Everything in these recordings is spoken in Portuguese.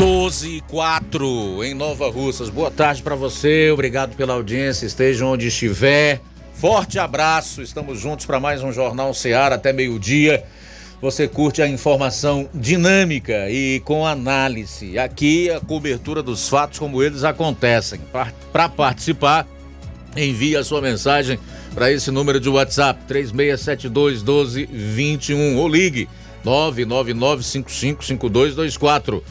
12 e 4 em Nova Russas. Boa tarde para você, obrigado pela audiência, esteja onde estiver. Forte abraço, estamos juntos para mais um Jornal Seara até meio-dia. Você curte a informação dinâmica e com análise. Aqui a cobertura dos fatos como eles acontecem. Para participar, envie a sua mensagem para esse número de WhatsApp 3672 1221 ou ligue 999555224.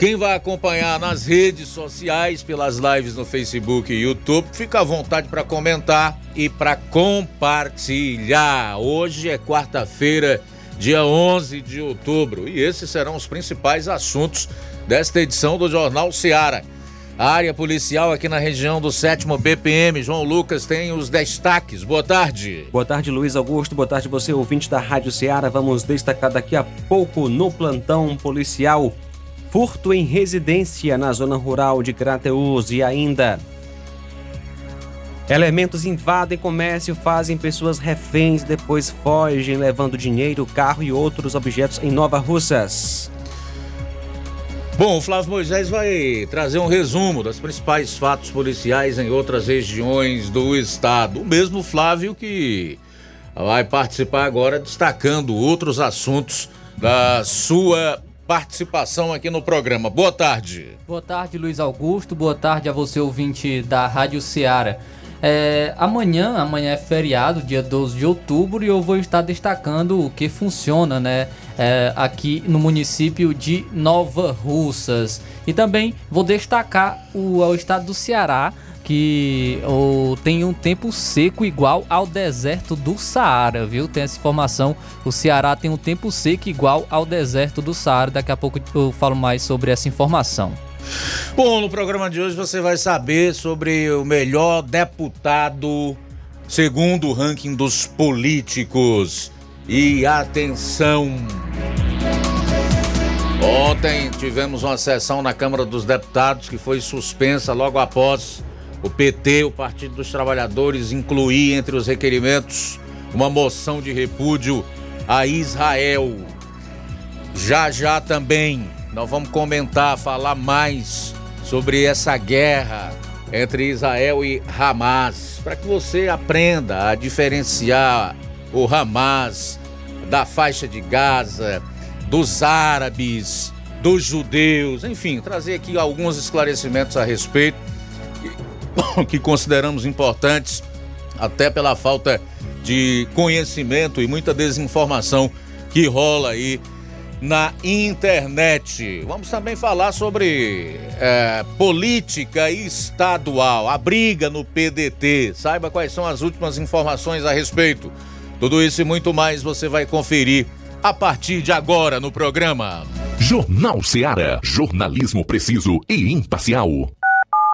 Quem vai acompanhar nas redes sociais, pelas lives no Facebook e YouTube, fica à vontade para comentar e para compartilhar. Hoje é quarta-feira, dia 11 de outubro, e esses serão os principais assuntos desta edição do Jornal Seara. A área policial aqui na região do 7 BPM, João Lucas, tem os destaques. Boa tarde. Boa tarde, Luiz Augusto. Boa tarde, você, ouvinte da Rádio Ceará. Vamos destacar daqui a pouco no plantão policial furto em residência na zona rural de Crateus e ainda Elementos invadem comércio, fazem pessoas reféns, depois fogem levando dinheiro, carro e outros objetos em Nova Russas. Bom, o Flávio Moisés vai trazer um resumo dos principais fatos policiais em outras regiões do estado. O mesmo Flávio que vai participar agora destacando outros assuntos da sua participação aqui no programa. Boa tarde. Boa tarde, Luiz Augusto. Boa tarde a você, ouvinte da Rádio Ceará. É, amanhã, amanhã é feriado, dia 12 de outubro, e eu vou estar destacando o que funciona, né? É, aqui no município de Nova Russas. E também vou destacar o, o estado do Ceará, que ou, tem um tempo seco igual ao deserto do Saara, viu? Tem essa informação. O Ceará tem um tempo seco igual ao deserto do Saara. Daqui a pouco eu falo mais sobre essa informação. Bom, no programa de hoje você vai saber sobre o melhor deputado segundo o ranking dos políticos. E atenção! Ontem tivemos uma sessão na Câmara dos Deputados que foi suspensa logo após o PT, o Partido dos Trabalhadores, incluir entre os requerimentos uma moção de repúdio a Israel. Já já também nós vamos comentar, falar mais sobre essa guerra entre Israel e Hamas, para que você aprenda a diferenciar o Hamas da faixa de Gaza, dos árabes, dos judeus, enfim, trazer aqui alguns esclarecimentos a respeito que consideramos importantes, até pela falta de conhecimento e muita desinformação que rola aí na internet. Vamos também falar sobre é, política estadual, a briga no PDT. Saiba quais são as últimas informações a respeito. Tudo isso e muito mais você vai conferir a partir de agora no programa. Jornal Seara. Jornalismo preciso e imparcial.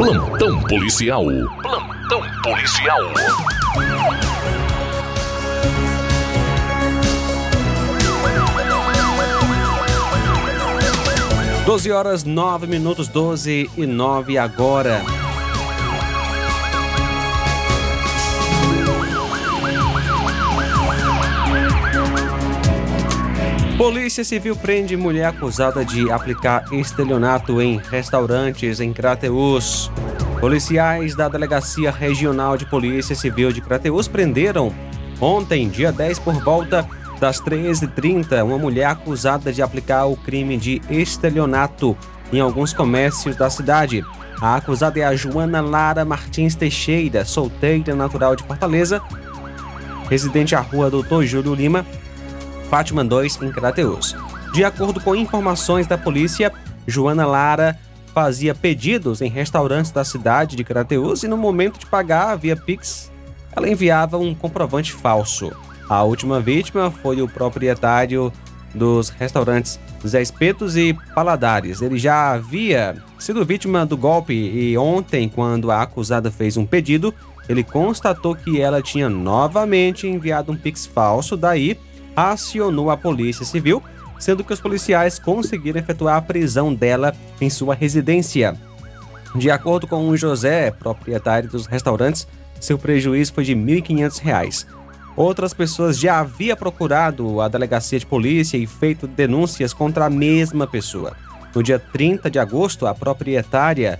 Plantão policial. Plantão policial. 12 horas 9 minutos, 12 e 9 agora. Polícia Civil prende mulher acusada de aplicar estelionato em restaurantes em Crateús. Policiais da Delegacia Regional de Polícia Civil de Crateús prenderam ontem, dia 10, por volta das 13h30, uma mulher acusada de aplicar o crime de estelionato em alguns comércios da cidade. A acusada é a Joana Lara Martins Teixeira, solteira natural de Fortaleza, residente à rua Doutor Júlio Lima, Fátima 2, em Crateús. De acordo com informações da polícia, Joana Lara fazia pedidos em restaurantes da cidade de Crateús e no momento de pagar via Pix, ela enviava um comprovante falso. A última vítima foi o proprietário dos restaurantes Zé Espetos e Paladares. Ele já havia sido vítima do golpe e ontem, quando a acusada fez um pedido, ele constatou que ela tinha novamente enviado um Pix falso, daí acionou a Polícia Civil, sendo que os policiais conseguiram efetuar a prisão dela em sua residência. De acordo com o José, proprietário dos restaurantes, seu prejuízo foi de R$ 1.500. Outras pessoas já haviam procurado a delegacia de polícia e feito denúncias contra a mesma pessoa. No dia 30 de agosto, a proprietária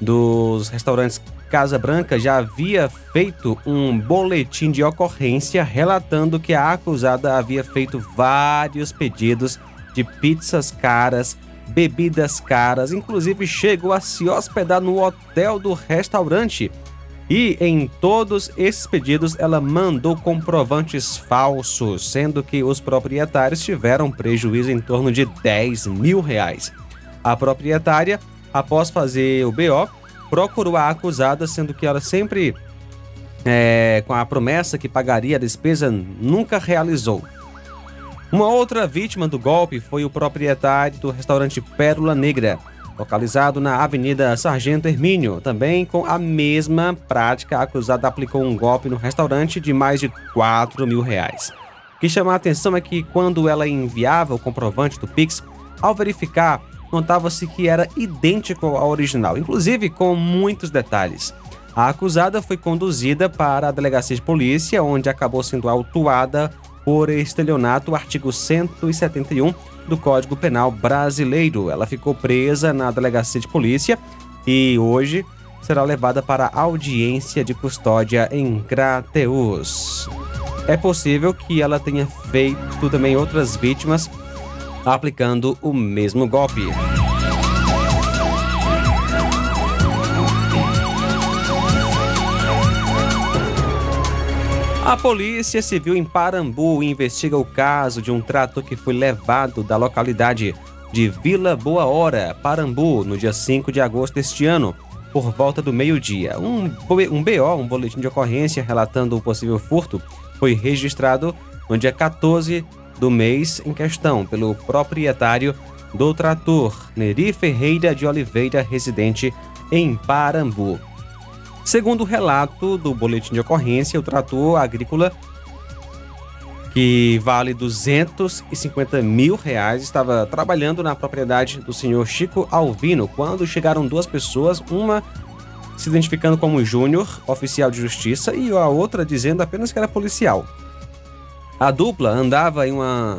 dos restaurantes Casa Branca já havia feito um boletim de ocorrência relatando que a acusada havia feito vários pedidos de pizzas caras, bebidas caras, inclusive chegou a se hospedar no hotel do restaurante. E em todos esses pedidos ela mandou comprovantes falsos, sendo que os proprietários tiveram prejuízo em torno de 10 mil reais. A proprietária, após fazer o BO, procurou a acusada, sendo que ela sempre, é, com a promessa que pagaria a despesa, nunca realizou. Uma outra vítima do golpe foi o proprietário do restaurante Pérola Negra, localizado na Avenida Sargento Hermínio. Também com a mesma prática, a acusada aplicou um golpe no restaurante de mais de 4 mil reais. O que chama a atenção é que quando ela enviava o comprovante do Pix, ao verificar notava-se que era idêntico ao original, inclusive com muitos detalhes. A acusada foi conduzida para a delegacia de polícia, onde acabou sendo autuada por estelionato, artigo 171 do Código Penal brasileiro. Ela ficou presa na delegacia de polícia e hoje será levada para audiência de custódia em Crateus. É possível que ela tenha feito também outras vítimas aplicando o mesmo golpe. A Polícia Civil em Parambu investiga o caso de um trator que foi levado da localidade de Vila Boa Hora, Parambu, no dia 5 de agosto deste ano, por volta do meio-dia. Um, um BO, um boletim de ocorrência relatando o possível furto, foi registrado no dia 14 do mês em questão pelo proprietário do trator, Neri Ferreira de Oliveira, residente em Parambu. Segundo o relato do boletim de ocorrência, o trator agrícola, que vale 250 mil reais, estava trabalhando na propriedade do senhor Chico Alvino quando chegaram duas pessoas, uma se identificando como Júnior, oficial de justiça, e a outra dizendo apenas que era policial. A dupla andava em uma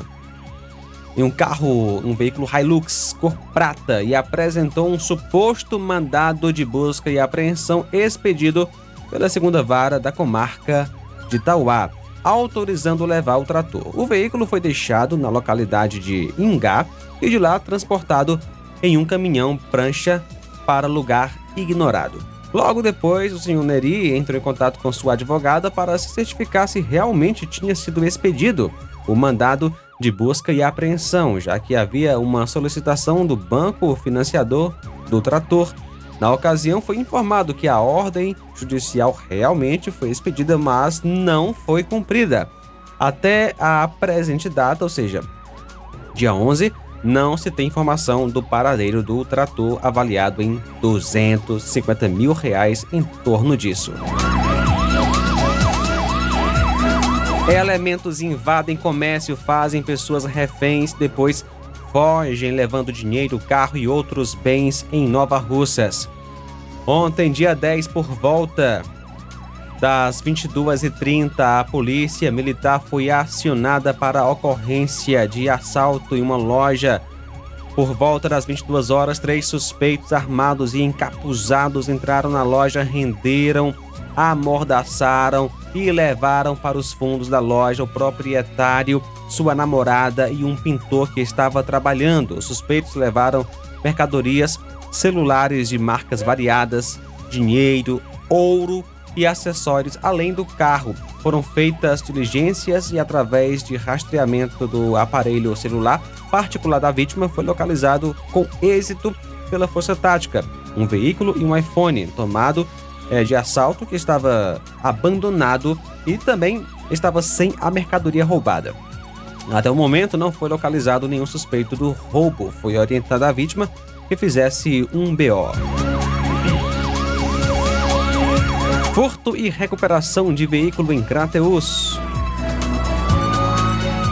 em um carro, um veículo Hilux cor prata e apresentou um suposto mandado de busca e apreensão expedido pela segunda vara da comarca de Tauá, autorizando levar o trator. O veículo foi deixado na localidade de Ingá e de lá transportado em um caminhão prancha para lugar ignorado. Logo depois, o senhor Neri entrou em contato com sua advogada para se certificar se realmente tinha sido expedido o mandado de busca e apreensão, já que havia uma solicitação do banco financiador do trator. Na ocasião, foi informado que a ordem judicial realmente foi expedida, mas não foi cumprida. Até a presente data, ou seja, dia 11, não se tem informação do paradeiro do trator avaliado em 250 mil reais em torno disso. Elementos invadem comércio, fazem pessoas reféns, depois fogem levando dinheiro, carro e outros bens em Nova Russas. Ontem, dia 10, por volta das 22h30, a polícia militar foi acionada para a ocorrência de assalto em uma loja. Por volta das 22 horas, três suspeitos armados e encapuzados entraram na loja, renderam, amordaçaram e levaram para os fundos da loja o proprietário, sua namorada e um pintor que estava trabalhando. Os suspeitos levaram mercadorias, celulares de marcas variadas, dinheiro, ouro e acessórios, além do carro. Foram feitas diligências e, através de rastreamento do aparelho celular particular da vítima, foi localizado com êxito pela Força Tática um veículo e um iPhone tomado é, de assalto que estava abandonado e também estava sem a mercadoria roubada. Até o momento não foi localizado nenhum suspeito do roubo. Foi orientada a vítima que fizesse um BO. Furto e recuperação de veículo em Crateus.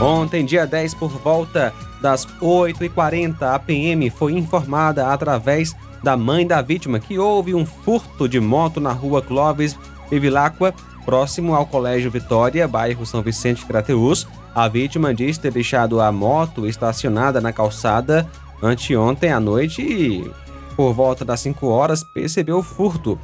Ontem, dia 10, por volta das 8h40, a PM foi informada através da mãe da vítima que houve um furto de moto na rua Clóvis Bevilacqua, próximo ao Colégio Vitória, bairro São Vicente Crateus. A vítima diz ter deixado a moto estacionada na calçada anteontem à noite e, por volta das 5 horas, percebeu o furto.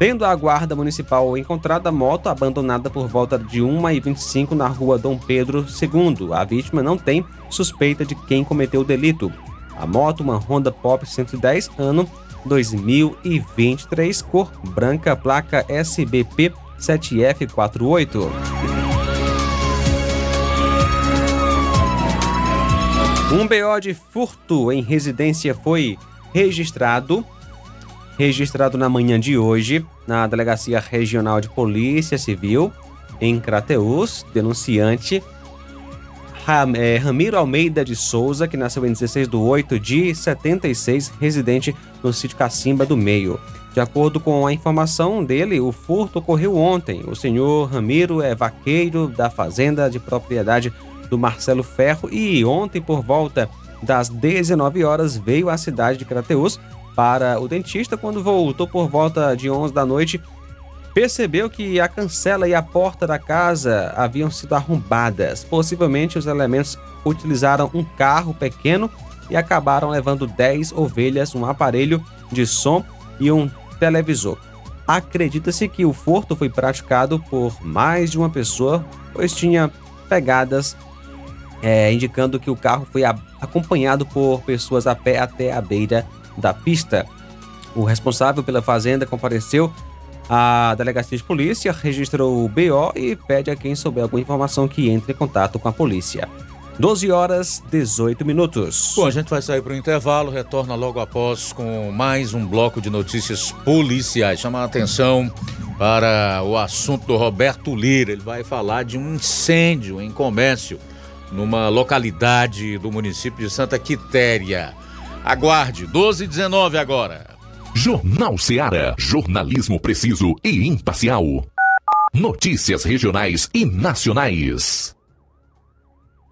Tendo a guarda municipal encontrado a moto abandonada por volta de 1h25 na rua Dom Pedro II, a vítima não tem suspeita de quem cometeu o delito. A moto, uma Honda Pop 110, ano 2023, cor branca, placa SBP 7F48. Um BO de furto em residência foi registrado, registrado na manhã de hoje na Delegacia Regional de Polícia Civil em Crateus, denunciante é, Ramiro Almeida de Souza, que nasceu em 16 de 8 de 76, residente no sítio Cacimba do Meio. De acordo com a informação dele, o furto ocorreu ontem. O senhor Ramiro é vaqueiro da fazenda de propriedade do Marcelo Ferro e ontem, por volta das 19 horas, veio à cidade de Crateus para o dentista. Quando voltou por volta de 11 da noite, percebeu que a cancela e a porta da casa haviam sido arrombadas. Possivelmente os elementos utilizaram um carro pequeno e acabaram levando 10 ovelhas, um aparelho de som e um televisor. Acredita-se que o furto foi praticado por mais de uma pessoa, pois tinha pegadas é, indicando que o carro foi acompanhado por pessoas a pé até a beira da pista. O responsável pela fazenda compareceu a delegacia de polícia registrou o BO e pede a quem souber alguma informação que entre em contato com a polícia. 12 horas 18 minutos. Bom, a gente vai sair para o intervalo, retorna logo após com mais um bloco de notícias policiais. Chama a atenção para o assunto do Roberto Lira. Ele vai falar de um incêndio em comércio numa localidade do município de Santa Quitéria. Aguarde, 12 e 19 agora. Jornal Seara. Jornalismo preciso e imparcial. Notícias regionais e nacionais.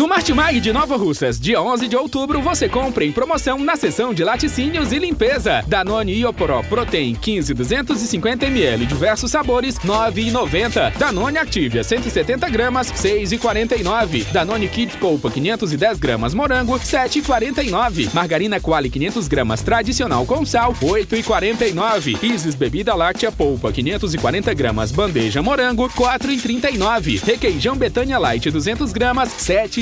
No Martimag de Nova Russas, dia 11 de outubro, você compra em promoção na seção de laticínios e limpeza. Danone Ioporó Protein 15 250ml, diversos sabores, 9,90. Danone Activia 170 gramas, 6,49. Danone Kids Polpa 510 gramas morango, 7,49. Margarina Quali 500 gramas tradicional com sal, 8,49. Isis Bebida Láctea Polpa 540 gramas bandeja morango, 4,39. Requeijão Betânia Light 200 gramas,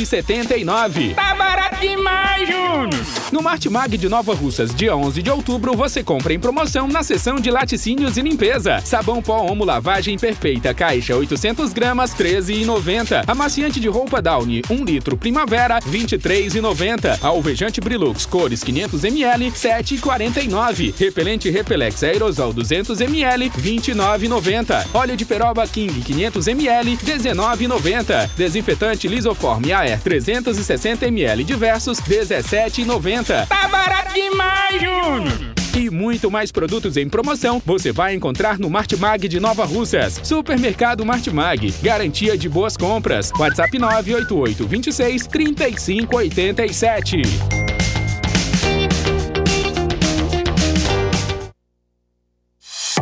7,79. Tá barato demais, Júnior! No Martimag de Nova Russas, dia 11 de outubro, você compra em promoção na seção de laticínios e limpeza. Sabão pó Omo Lavagem Perfeita, caixa 800 gramas, 13,90. Amaciante de roupa Downy, 1 litro Primavera, 23,90. Alvejante Brilux, cores 500 ml, 7,49. Repelente Repelex Aerosol 200 ml, 29,90. Óleo de peroba King 500 ml, 19,90. Desinfetante Lisoform Air 360 ml diversos, 17,90. Tá barato demais, Júnior! E muito mais produtos em promoção você vai encontrar no Martimag de Nova Russas. Supermercado Martimag, garantia de boas compras. WhatsApp 988 26 3587.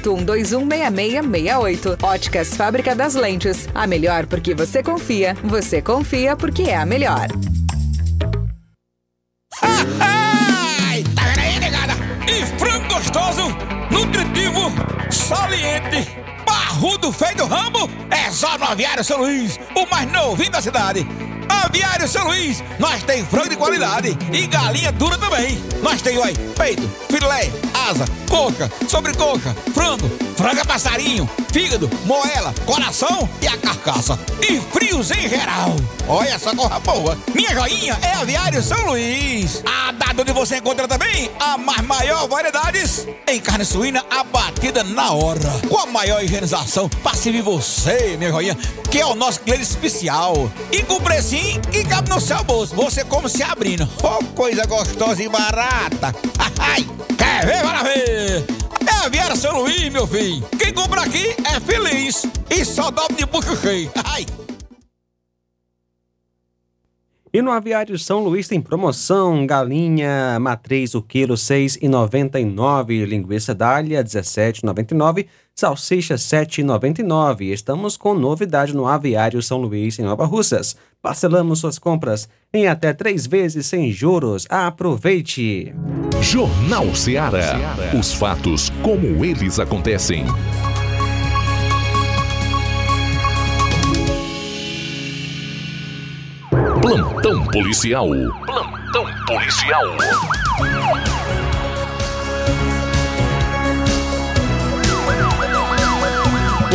981216668. Óticas Fábrica das Lentes. A melhor porque você confia. Você confia porque é a melhor. Tá? E frango gostoso, nutritivo, saliente, barrudo feio do ramo, é só no Aviário São Luís, o mais novinho da cidade. Aviário São Luís, nós tem frango de qualidade e galinha dura também. Nós tem, peito, filé, asa, coca, sobrecoca, frango, franga passarinho, fígado, moela, coração e a carcaça. E frios em geral. Olha essa corra boa. Minha joinha é Aviário São Luís. A data onde você encontra também a mais maior variedades em carne suína abatida na hora. Com a maior higienização para servir você, minha joinha, que é o nosso cliente especial. E com precinho que cabe no seu bolso. Você como se abrindo. Oh, coisa gostosa e barata. Ai, quer ver? Bora ver. É a São Luís, meu filho. Quem compra aqui é feliz. E só dobra de bucho cheio. Ai. E no Aviário São Luís tem promoção: galinha matriz o quilo 6,99, linguiça dália 17,99, salsicha 7,99. Estamos com novidade no Aviário São Luís em Nova Russas. Parcelamos suas compras em até três vezes sem juros. Aproveite! Jornal Seara. Os fatos como eles acontecem. Plantão policial. Plantão policial.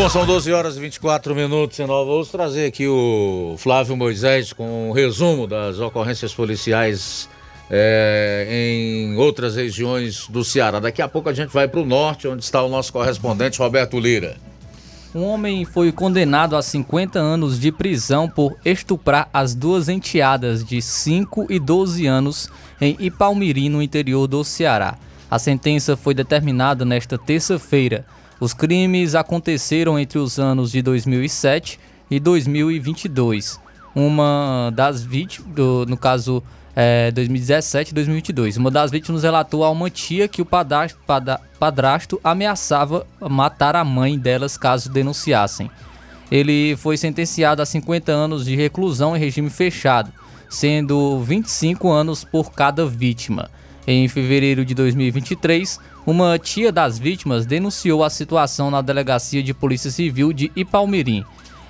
Bom, são 12 horas e 24 minutos em Nova. Vamos trazer aqui o Flávio Moisés com um resumo das ocorrências policiais é, em outras regiões do Ceará. Daqui a pouco a gente vai para o norte, onde está o nosso correspondente Roberto Lira. Um homem foi condenado a 50 anos de prisão por estuprar as duas enteadas de 5 e 12 anos em Ipalmiri, no interior do Ceará. A sentença foi determinada nesta terça-feira. Os crimes aconteceram entre os anos de 2007 e 2022. Uma das vítimas, no caso é, 2017 e 2022. Uma das vítimas relatou a uma tia que o padrasto, padrasto ameaçava matar a mãe delas caso denunciassem. Ele foi sentenciado a 50 anos de reclusão em regime fechado, sendo 25 anos por cada vítima. Em fevereiro de 2023, uma tia das vítimas denunciou a situação na delegacia de Polícia Civil de Ipalmirim.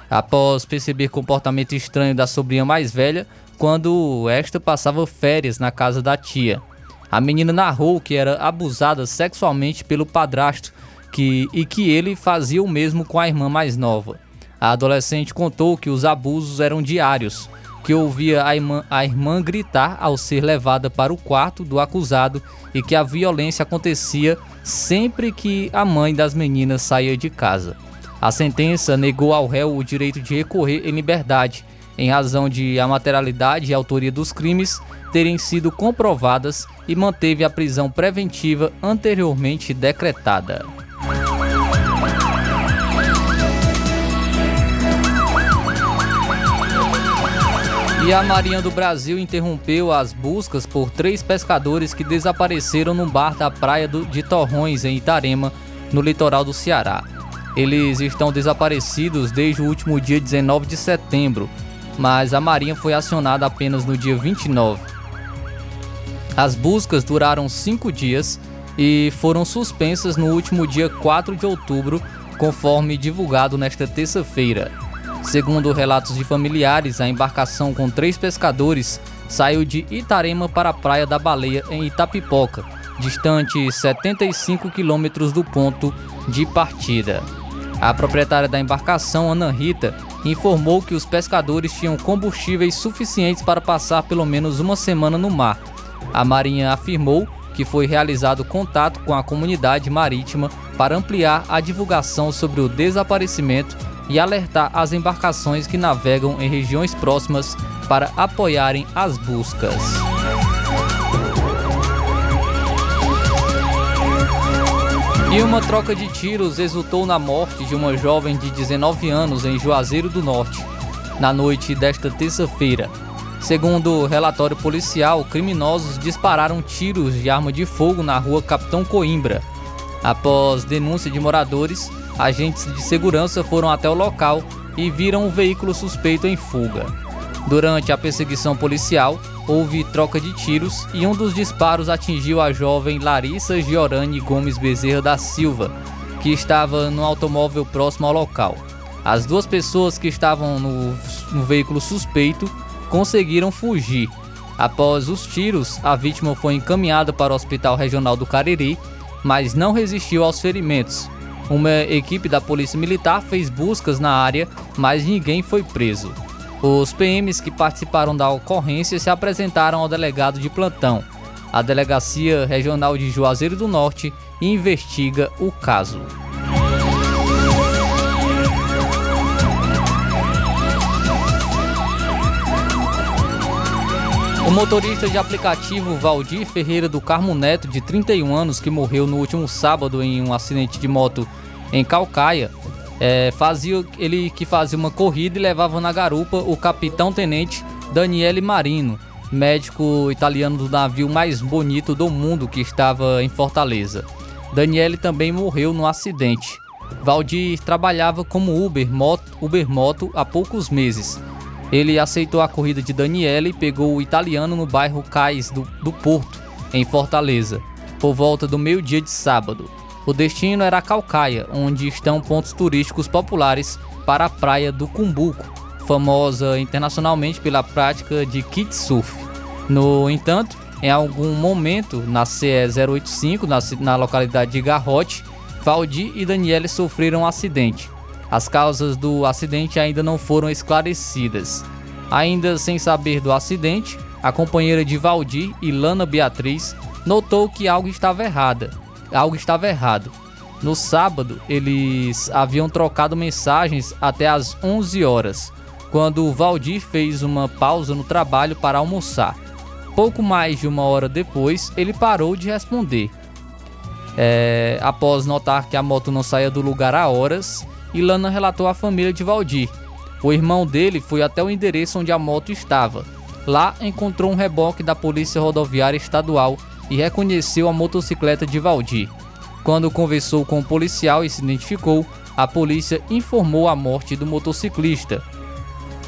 Após perceber comportamento estranho da sobrinha mais velha, quando esta passava férias na casa da tia. A menina narrou que era abusada sexualmente pelo padrasto que, e que ele fazia o mesmo com a irmã mais nova. A adolescente contou que os abusos eram diários, que ouvia a irmã, a irmã gritar ao ser levada para o quarto do acusado e que a violência acontecia sempre que a mãe das meninas saía de casa. A sentença negou ao réu o direito de recorrer em liberdade em razão de a materialidade e autoria dos crimes terem sido comprovadas e manteve a prisão preventiva anteriormente decretada. E a Marinha do Brasil interrompeu as buscas por três pescadores que desapareceram no bar da praia de Torrões, em Itarema, no litoral do Ceará. Eles estão desaparecidos desde o último dia 19 de setembro mas a Marinha foi acionada apenas no dia 29. As buscas duraram cinco dias e foram suspensas no último dia 4 de outubro, conforme divulgado nesta terça-feira. Segundo relatos de familiares, a embarcação com três pescadores saiu de Itarema para a Praia da Baleia, em Itapipoca, distante 75 quilômetros do ponto de partida. A proprietária da embarcação, Ana Rita, informou que os pescadores tinham combustíveis suficientes para passar pelo menos uma semana no mar. A Marinha afirmou que foi realizado contato com a comunidade marítima para ampliar a divulgação sobre o desaparecimento e alertar as embarcações que navegam em regiões próximas para apoiarem as buscas. E uma troca de tiros resultou na morte de uma jovem de 19 anos em Juazeiro do Norte, na noite desta terça-feira. Segundo relatório policial, criminosos dispararam tiros de arma de fogo na rua Capitão Coimbra. Após denúncia de moradores, agentes de segurança foram até o local e viram um veículo suspeito em fuga. Durante a perseguição policial, houve troca de tiros e um dos disparos atingiu a jovem Larissa Giorani Gomes Bezerra da Silva, que estava no automóvel próximo ao local. As duas pessoas que estavam no, no veículo suspeito conseguiram fugir. Após os tiros, a vítima foi encaminhada para o Hospital Regional do Cariri, mas não resistiu aos ferimentos. Uma equipe da Polícia Militar fez buscas na área, mas ninguém foi preso. Os PMs que participaram da ocorrência se apresentaram ao delegado de plantão. A Delegacia Regional de Juazeiro do Norte investiga o caso. Motorista de aplicativo Valdir Ferreira do Carmo Neto, de 31 anos, que morreu no último sábado em um acidente de moto em Calcaia, é, fazia ele que fazia uma corrida e levava na garupa o capitão-tenente Daniele Marino, médico italiano do navio mais bonito do mundo que estava em Fortaleza. Daniele também morreu no acidente. Valdir trabalhava como Uber Moto, Uber Moto há poucos meses. Ele aceitou a corrida de Daniele e pegou o italiano no bairro Cais do, do Porto, em Fortaleza, por volta do meio-dia de sábado. O destino era Calcaia, onde estão pontos turísticos populares para a praia do Cumbuco, famosa internacionalmente pela prática de kitesurf. No entanto, em algum momento na CE 085, na, na localidade de Garrote, Valdir e Daniele sofreram um acidente. As causas do acidente ainda não foram esclarecidas. Ainda sem saber do acidente, a companheira de Valdir, Ilana Beatriz, notou que algo estava errada. Algo estava errado. No sábado, eles haviam trocado mensagens até às 11 horas, quando Valdir fez uma pausa no trabalho para almoçar. Pouco mais de uma hora depois, ele parou de responder. É, após notar que a moto não saía do lugar há horas, Ilana relatou à família de Valdir. O irmão dele foi até o endereço onde a moto estava. Lá encontrou um reboque da Polícia Rodoviária Estadual e reconheceu a motocicleta de Valdir. Quando conversou com o policial e se identificou, a polícia informou a morte do motociclista.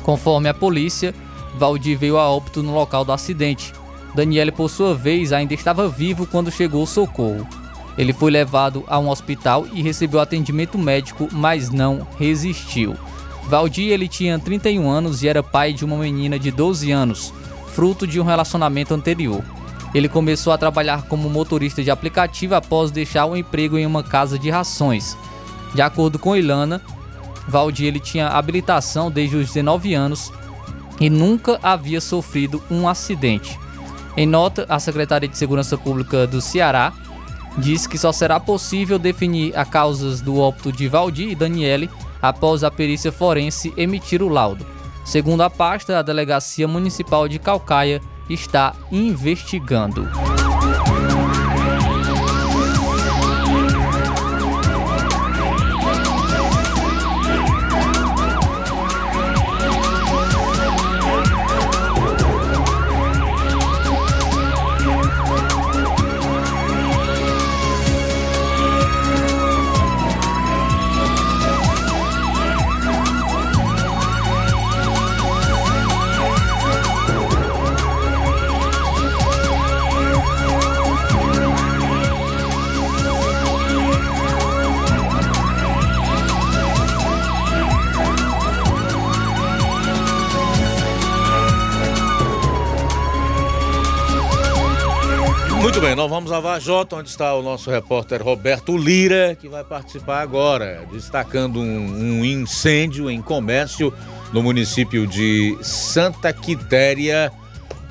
Conforme a polícia, Valdir veio a óbito no local do acidente. Daniele, por sua vez, ainda estava vivo quando chegou o socorro. Ele foi levado a um hospital e recebeu atendimento médico, mas não resistiu. Valdir ele tinha 31 anos e era pai de uma menina de 12 anos, fruto de um relacionamento anterior. Ele começou a trabalhar como motorista de aplicativo após deixar o emprego em uma casa de rações. De acordo com Ilana, Valdir ele tinha habilitação desde os 19 anos e nunca havia sofrido um acidente. Em nota, a Secretaria de Segurança Pública do Ceará diz que só será possível definir as causas do óbito de Valdir e Daniele após a perícia forense emitir o laudo. Segundo a pasta, a Delegacia Municipal de Calcaia está investigando. Muito bem, nós vamos a Vajota, onde está o nosso repórter Roberto Lira, que vai participar agora, destacando um, um incêndio em comércio no município de Santa Quitéria.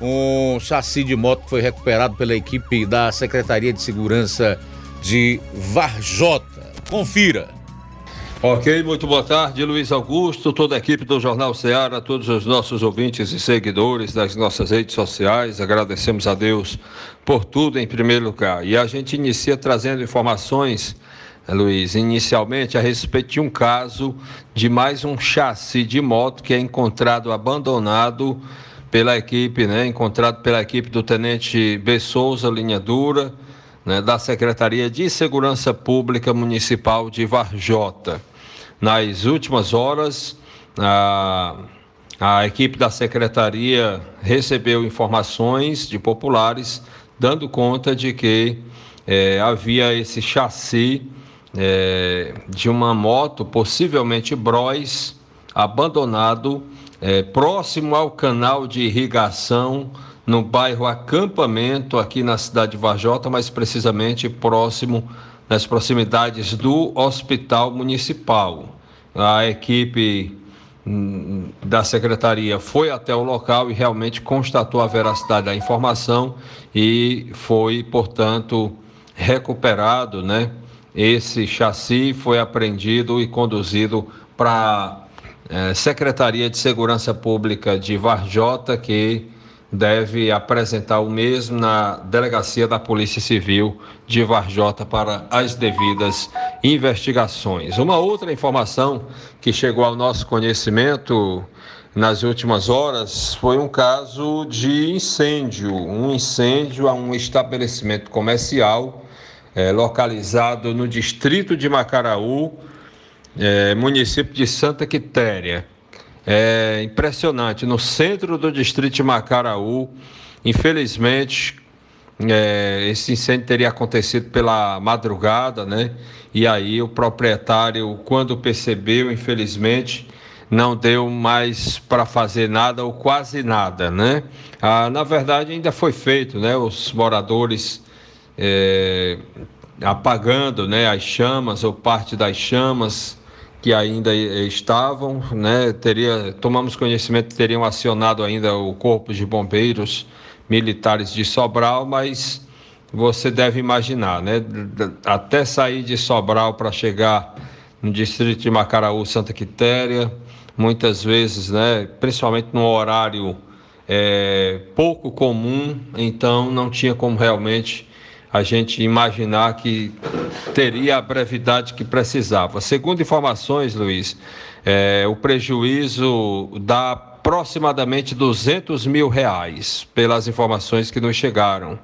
Um chassi de moto foi recuperado pela equipe da Secretaria de Segurança de Varjota. Confira. Ok, muito boa tarde, Luiz Augusto, toda a equipe do Jornal Ceará, todos os nossos ouvintes e seguidores das nossas redes sociais. Agradecemos a Deus por tudo em primeiro lugar. E a gente inicia trazendo informações, Luiz, inicialmente a respeito de um caso de mais um chassi de moto que é encontrado abandonado pela equipe, né? Encontrado pela equipe do Tenente B. Souza, linha dura, né? da Secretaria de Segurança Pública Municipal de Varjota. Nas últimas horas, a, a equipe da secretaria recebeu informações de populares dando conta de que é, havia esse chassi é, de uma moto, possivelmente Bros, abandonado é, próximo ao canal de irrigação no bairro Acampamento, aqui na cidade de Varjota, mais precisamente próximo nas proximidades do Hospital Municipal. A equipe hum, da secretaria foi até o local e realmente constatou a veracidade da informação e foi, portanto, recuperado, né? Esse chassi foi apreendido e conduzido para a eh, Secretaria de Segurança Pública de Varjota, que deve apresentar o mesmo na delegacia da Polícia Civil de Varjota para as devidas investigações. Uma outra informação que chegou ao nosso conhecimento nas últimas horas foi um caso de incêndio, um incêndio a um estabelecimento comercial é, localizado no distrito de Macaraú, é, município de Santa Quitéria. É impressionante. No centro do distrito de Macaraú, infelizmente, é, esse incêndio teria acontecido pela madrugada, né? E aí o proprietário, quando percebeu, infelizmente, não deu mais para fazer nada ou quase nada, né? Ah, na verdade, ainda foi feito, né? Os moradores é, apagando, né? As chamas ou parte das chamas que ainda estavam, né? Teria, tomamos conhecimento que teriam acionado ainda o corpo de bombeiros militares de Sobral, mas você deve imaginar, né? Até sair de Sobral para chegar no distrito de Macaraú, Santa Quitéria, muitas vezes, né? Principalmente num horário é, pouco comum, então não tinha como realmente a gente imaginar que teria a brevidade que precisava. Segundo informações, Luiz, é, o prejuízo dá aproximadamente 200 mil reais, pelas informações que nos chegaram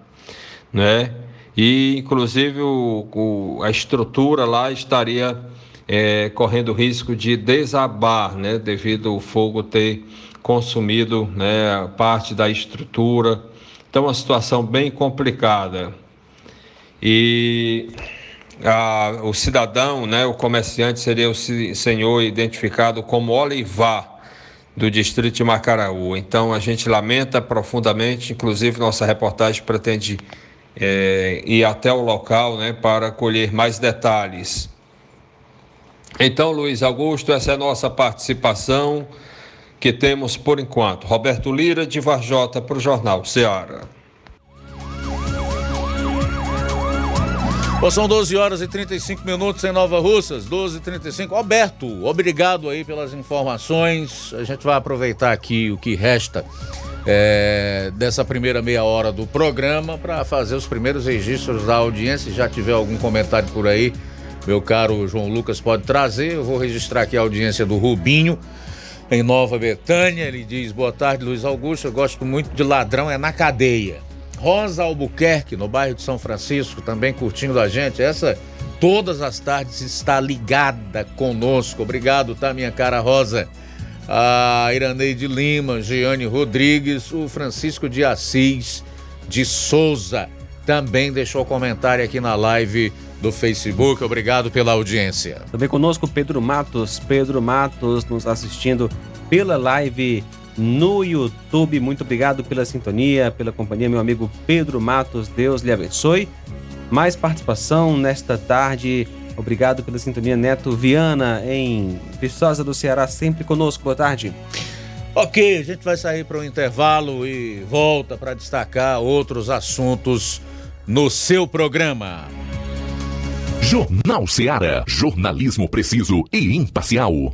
né? E inclusive o, o, a estrutura lá estaria é, correndo risco de desabar, né? Devido ao fogo ter consumido né, parte da estrutura. Então, uma situação bem complicada. E a, o cidadão, né, o comerciante, seria o senhor identificado como Olivar, do distrito de Macaraú. Então, a gente lamenta profundamente, inclusive nossa reportagem pretende é, ir até o local né, para colher mais detalhes. Então, Luiz Augusto, essa é nossa participação que temos por enquanto. Roberto Lira, de Varjota, para o Jornal Ceará. Bom, são 12 horas e 35 minutos em Nova Russas, 12 e 35 Alberto, obrigado aí pelas informações. A gente vai aproveitar aqui o que resta é, dessa primeira meia hora do programa para fazer os primeiros registros da audiência. Se já tiver algum comentário por aí, meu caro João Lucas pode trazer. Eu vou registrar aqui a audiência do Rubinho, em Nova Betânia. Ele diz: Boa tarde, Luiz Augusto. Eu gosto muito de ladrão, é na cadeia. Rosa Albuquerque, no bairro de São Francisco, também curtindo a gente. Essa todas as tardes está ligada conosco. Obrigado, tá, minha cara Rosa? a Iraneide Lima, Giane Rodrigues, o Francisco de Assis de Souza também deixou comentário aqui na live do Facebook. Obrigado pela audiência. Também conosco Pedro Matos. Pedro Matos nos assistindo pela live no YouTube. Muito obrigado pela sintonia, pela companhia, meu amigo Pedro Matos. Deus lhe abençoe. Mais participação nesta tarde Obrigado pela sintonia, Neto Viana, em Viçosa do Ceará, sempre conosco. Boa tarde. Ok, a gente vai sair para o um intervalo e volta para destacar outros assuntos no seu programa. Jornal Ceará, jornalismo preciso e imparcial.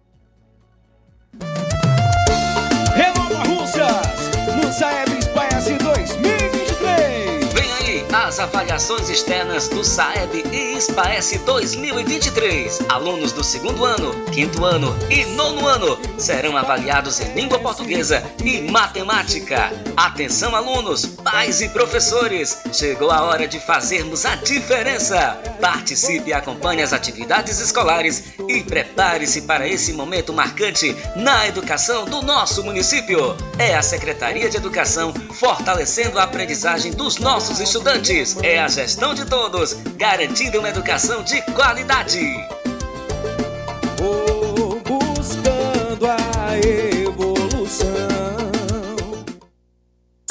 Avaliações externas do SAEB e SPAES 2023. Alunos do segundo ano, quinto ano e nono ano serão avaliados em língua portuguesa e matemática. Atenção, alunos, pais e professores! Chegou a hora de fazermos a diferença. Participe e acompanhe as atividades escolares e prepare-se para esse momento marcante na educação do nosso município. É a Secretaria de Educação fortalecendo a aprendizagem dos nossos estudantes é a gestão de todos, garantindo uma educação de qualidade. Vou buscando a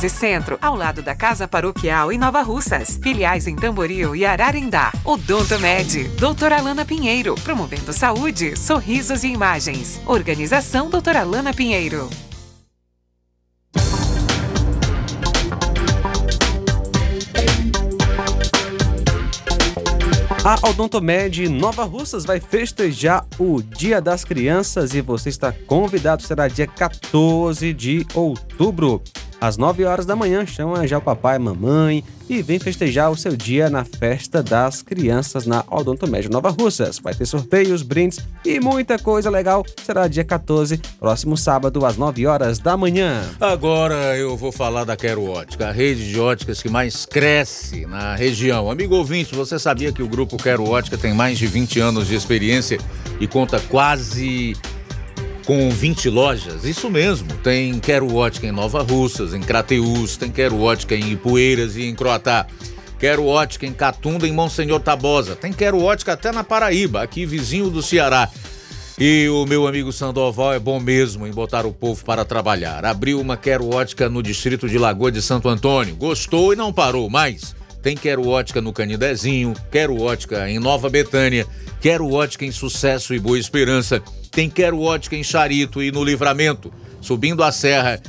13 Centro, ao lado da Casa Paroquial em Nova Russas. Filiais em Tamboril e Ararindá. Odonto Med, doutora Alana Pinheiro, promovendo saúde, sorrisos e imagens. Organização doutora Alana Pinheiro. A Odontomed Nova Russas vai festejar o Dia das Crianças e você está convidado, será dia 14 de outubro. Às 9 horas da manhã. Chama já o papai e mamãe e vem festejar o seu dia na festa das crianças na Odontomédio Nova Russas. Vai ter sorteios, brindes e muita coisa legal. Será dia 14, próximo sábado, às 9 horas da manhã. Agora eu vou falar da Quero Ótica, a rede de óticas que mais cresce na região. Amigo ouvinte, você sabia que o grupo Quero Ótica tem mais de 20 anos de experiência e conta quase com 20 lojas. Isso mesmo. Tem Quero Ótica em Nova Russas, em Crateús, tem Quero Ótica em Ipueiras e em Croatá. Quero Ótica em Catunda, em Monsenhor Tabosa. Tem Quero Ótica até na Paraíba, aqui vizinho do Ceará. E o meu amigo Sandoval é bom mesmo em botar o povo para trabalhar. Abriu uma Quero Ótica no distrito de Lagoa de Santo Antônio. Gostou e não parou mais. Tem Quero Ótica no Canidezinho, Quero Ótica em Nova Betânia, Quero Ótica em Sucesso e Boa Esperança tem Quero Ótica em Charito e no Livramento, subindo a serra.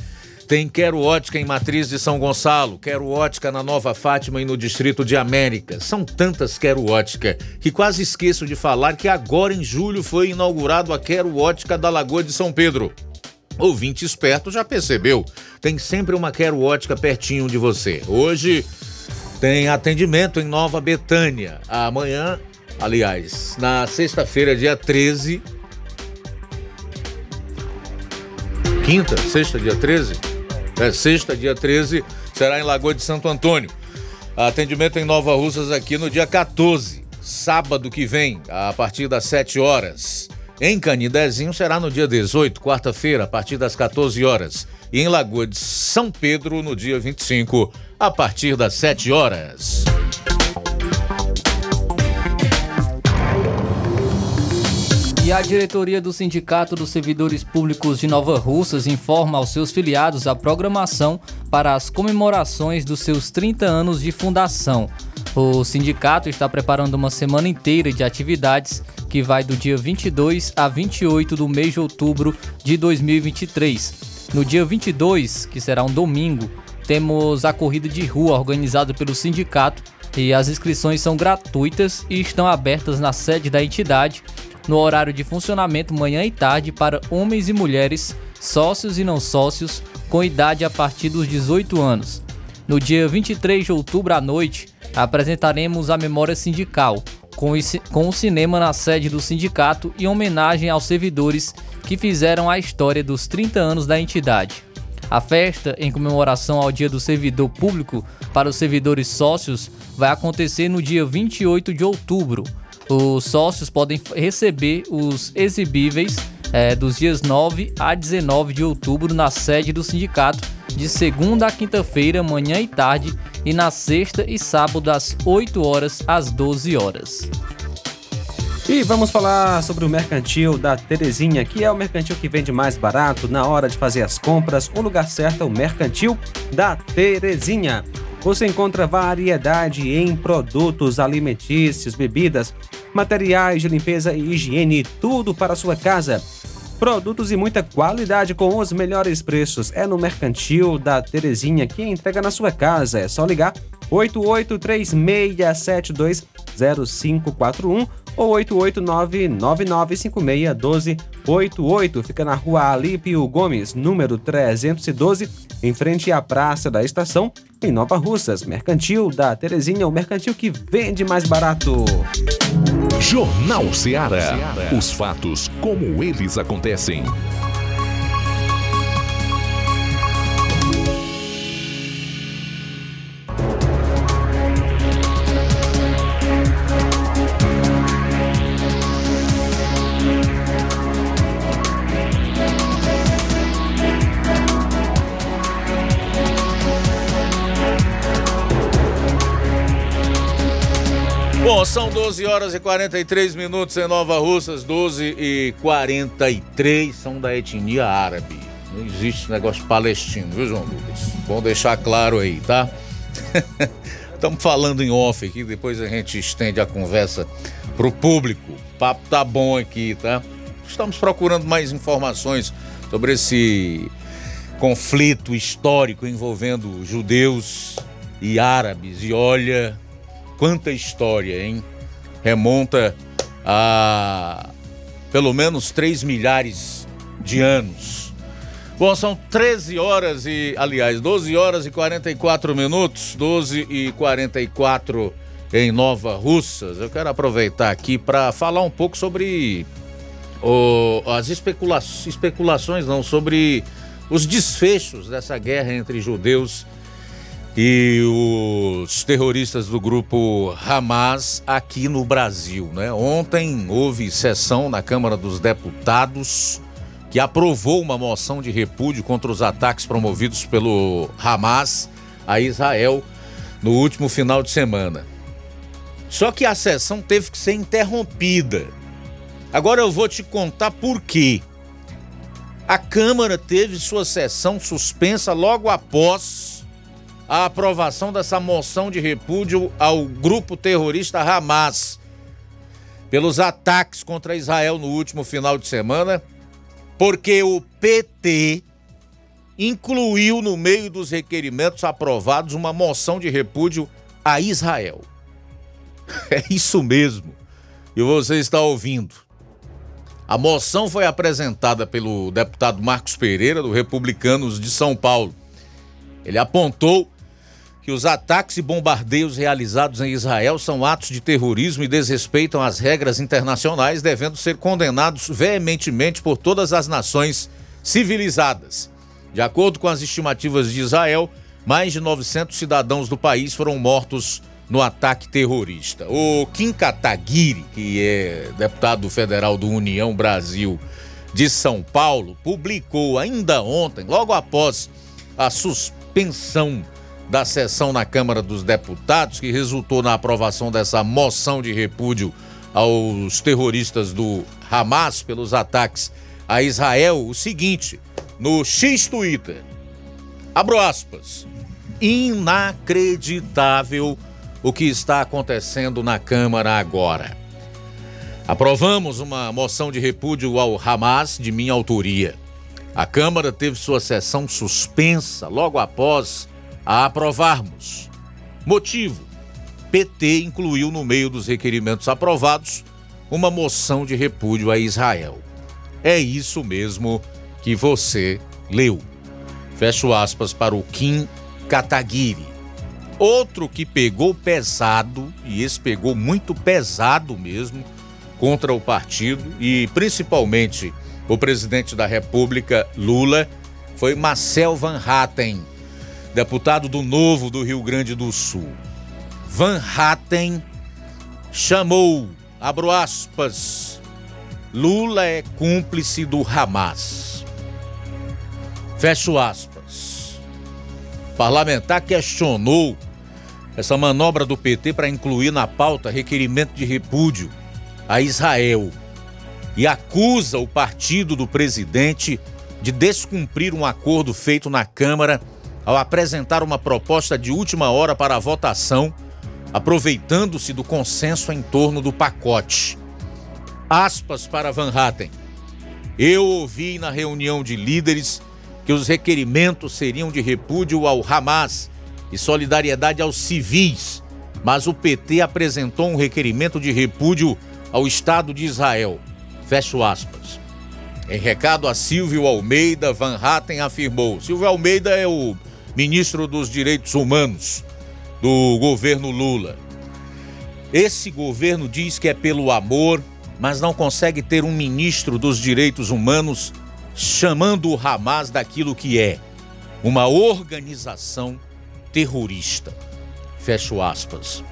Tem Quero Ótica em Matriz de São Gonçalo, Quero Ótica na Nova Fátima e no Distrito de América. São tantas Quero Ótica que quase esqueço de falar que agora em julho foi inaugurado a Quero Ótica da Lagoa de São Pedro. Ouvinte esperto já percebeu, tem sempre uma Quero Ótica pertinho de você. Hoje tem atendimento em Nova Betânia. Amanhã, aliás, na sexta-feira, dia 13, quinta, sexta, dia 13? É, sexta, dia 13, será em Lagoa de Santo Antônio. Atendimento em Nova Russas aqui no dia 14, sábado que vem, a partir das 7 horas. Em Canidezinho será no dia 18, quarta-feira, a partir das 14 horas. E em Lagoa de São Pedro, no dia 25, a partir das 7 horas. E a diretoria do Sindicato dos Servidores Públicos de Nova Russas informa aos seus filiados a programação para as comemorações dos seus 30 anos de fundação. O sindicato está preparando uma semana inteira de atividades que vai do dia 22 a 28 do mês de outubro de 2023. No dia 22, que será um domingo, temos a corrida de rua organizada pelo sindicato e as inscrições são gratuitas e estão abertas na sede da entidade no horário de funcionamento manhã e tarde para homens e mulheres, sócios e não sócios, com idade a partir dos 18 anos. No dia 23 de outubro à noite, apresentaremos a memória sindical, com o cinema na sede do sindicato em homenagem aos servidores que fizeram a história dos 30 anos da entidade. A festa, em comemoração ao Dia do Servidor Público para os servidores sócios, vai acontecer no dia 28 de outubro, os sócios podem receber os exibíveis é, dos dias 9 a 19 de outubro na sede do sindicato, de segunda a quinta-feira, manhã e tarde, e na sexta e sábado, das 8 horas às 12 horas. E vamos falar sobre o mercantil da Terezinha, que é o mercantil que vende mais barato na hora de fazer as compras. O lugar certo é o mercantil da Terezinha. Você encontra variedade em produtos alimentícios, bebidas, materiais de limpeza e higiene, tudo para a sua casa. Produtos e muita qualidade com os melhores preços. É no Mercantil da Terezinha que entrega na sua casa. É só ligar 8836720541 ou 889-9956-1288. Fica na rua Alípio Gomes, número 312, em frente à Praça da Estação, em Nova Russas. Mercantil da Terezinha, o mercantil que vende mais barato. Jornal Ceará. Os fatos como eles acontecem. São 12 horas e 43 minutos em Nova Russas, 12 e 43 são da etnia árabe. Não existe negócio palestino, viu, João Lucas? Bom deixar claro aí, tá? Estamos falando em off aqui, depois a gente estende a conversa pro público. O papo tá bom aqui, tá? Estamos procurando mais informações sobre esse conflito histórico envolvendo judeus e árabes. E olha, quanta história, hein? Remonta a pelo menos 3 milhares de anos. Bom, são 13 horas e, aliás, 12 horas e 44 minutos, 12 e 44 em Nova Russas. Eu quero aproveitar aqui para falar um pouco sobre o, as especula especulações, não, sobre os desfechos dessa guerra entre judeus e os terroristas do grupo Hamas aqui no Brasil, né? Ontem houve sessão na Câmara dos Deputados que aprovou uma moção de repúdio contra os ataques promovidos pelo Hamas a Israel no último final de semana. Só que a sessão teve que ser interrompida. Agora eu vou te contar por quê. A Câmara teve sua sessão suspensa logo após a aprovação dessa moção de repúdio ao grupo terrorista Hamas pelos ataques contra Israel no último final de semana porque o PT incluiu no meio dos requerimentos aprovados uma moção de repúdio a Israel. É isso mesmo. E você está ouvindo. A moção foi apresentada pelo deputado Marcos Pereira, do Republicanos de São Paulo. Ele apontou que os ataques e bombardeios realizados em Israel são atos de terrorismo e desrespeitam as regras internacionais, devendo ser condenados veementemente por todas as nações civilizadas. De acordo com as estimativas de Israel, mais de 900 cidadãos do país foram mortos no ataque terrorista. O Kim Kataguiri, que é deputado federal do União Brasil de São Paulo, publicou ainda ontem, logo após a suspensão da sessão na Câmara dos Deputados, que resultou na aprovação dessa moção de repúdio aos terroristas do Hamas pelos ataques a Israel, o seguinte, no X Twitter. Abro aspas. Inacreditável o que está acontecendo na Câmara agora. Aprovamos uma moção de repúdio ao Hamas de minha autoria. A Câmara teve sua sessão suspensa logo após a aprovarmos. Motivo: PT incluiu no meio dos requerimentos aprovados uma moção de repúdio a Israel. É isso mesmo que você leu. Fecho aspas para o Kim Kataguiri. Outro que pegou pesado, e esse pegou muito pesado mesmo, contra o partido e principalmente o presidente da República, Lula, foi Marcel Van Hatten, deputado do Novo do Rio Grande do Sul. Van Hatten chamou, abro aspas, Lula é cúmplice do Hamas. Fecho aspas. O parlamentar questionou essa manobra do PT para incluir na pauta requerimento de repúdio a Israel e acusa o partido do presidente de descumprir um acordo feito na Câmara ao apresentar uma proposta de última hora para a votação, aproveitando-se do consenso em torno do pacote. Aspas para Van Hatten. Eu ouvi na reunião de líderes que os requerimentos seriam de repúdio ao Hamas e solidariedade aos civis, mas o PT apresentou um requerimento de repúdio ao Estado de Israel. Fecho aspas. Em recado a Silvio Almeida, Van Hatten afirmou: Silvio Almeida é o ministro dos Direitos Humanos do governo Lula. Esse governo diz que é pelo amor, mas não consegue ter um ministro dos direitos humanos chamando o Hamas daquilo que é uma organização terrorista. Fecho aspas.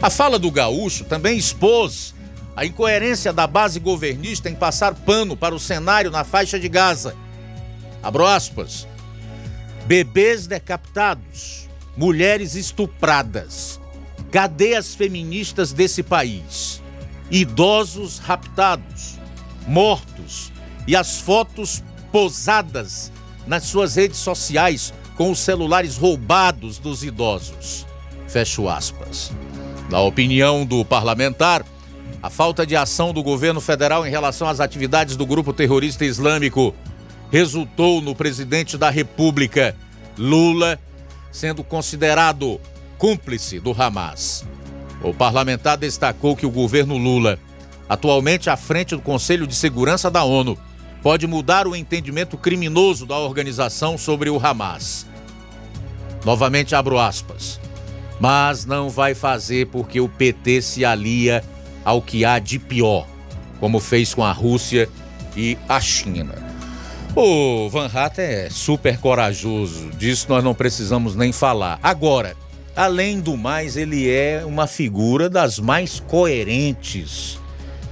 A fala do gaúcho também expôs a incoerência da base governista em passar pano para o cenário na faixa de Gaza. Abro aspas bebês decapitados, mulheres estupradas, cadeias feministas desse país, idosos raptados, mortos e as fotos posadas nas suas redes sociais com os celulares roubados dos idosos. Fecho aspas. Na opinião do parlamentar, a falta de ação do governo federal em relação às atividades do grupo terrorista islâmico resultou no presidente da República, Lula, sendo considerado cúmplice do Hamas. O parlamentar destacou que o governo Lula, atualmente à frente do Conselho de Segurança da ONU, pode mudar o entendimento criminoso da organização sobre o Hamas. Novamente abro aspas. Mas não vai fazer porque o PT se alia ao que há de pior, como fez com a Rússia e a China. O Van Hatten é super corajoso, disso nós não precisamos nem falar. Agora, além do mais, ele é uma figura das mais coerentes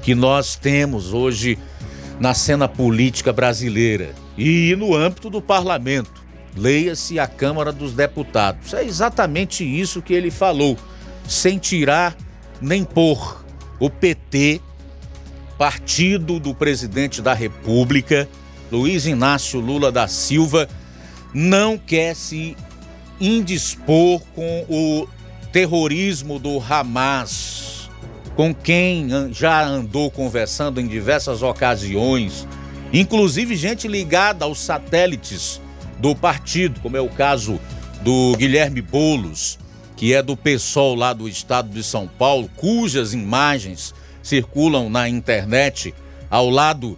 que nós temos hoje na cena política brasileira e no âmbito do parlamento. Leia-se a Câmara dos Deputados. É exatamente isso que ele falou, sem tirar nem pôr. O PT, partido do presidente da República, Luiz Inácio Lula da Silva, não quer se indispor com o terrorismo do Hamas, com quem já andou conversando em diversas ocasiões, inclusive gente ligada aos satélites do partido, como é o caso do Guilherme Bolos, que é do PSOL lá do estado de São Paulo, cujas imagens circulam na internet ao lado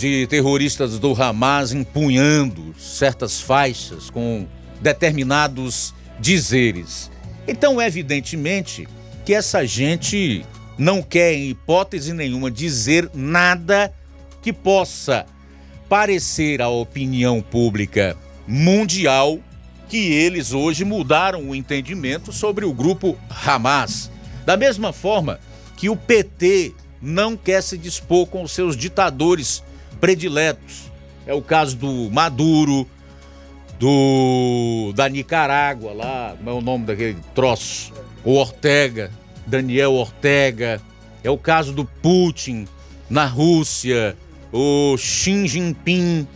de terroristas do Hamas empunhando certas faixas com determinados dizeres. Então, evidentemente, que essa gente não quer, em hipótese nenhuma, dizer nada que possa parecer à opinião pública mundial que eles hoje mudaram o entendimento sobre o grupo Hamas. Da mesma forma que o PT não quer se dispor com os seus ditadores prediletos. É o caso do Maduro, do da Nicarágua lá, como é o nome daquele troço? O Ortega, Daniel Ortega. É o caso do Putin na Rússia, o Xi Jinping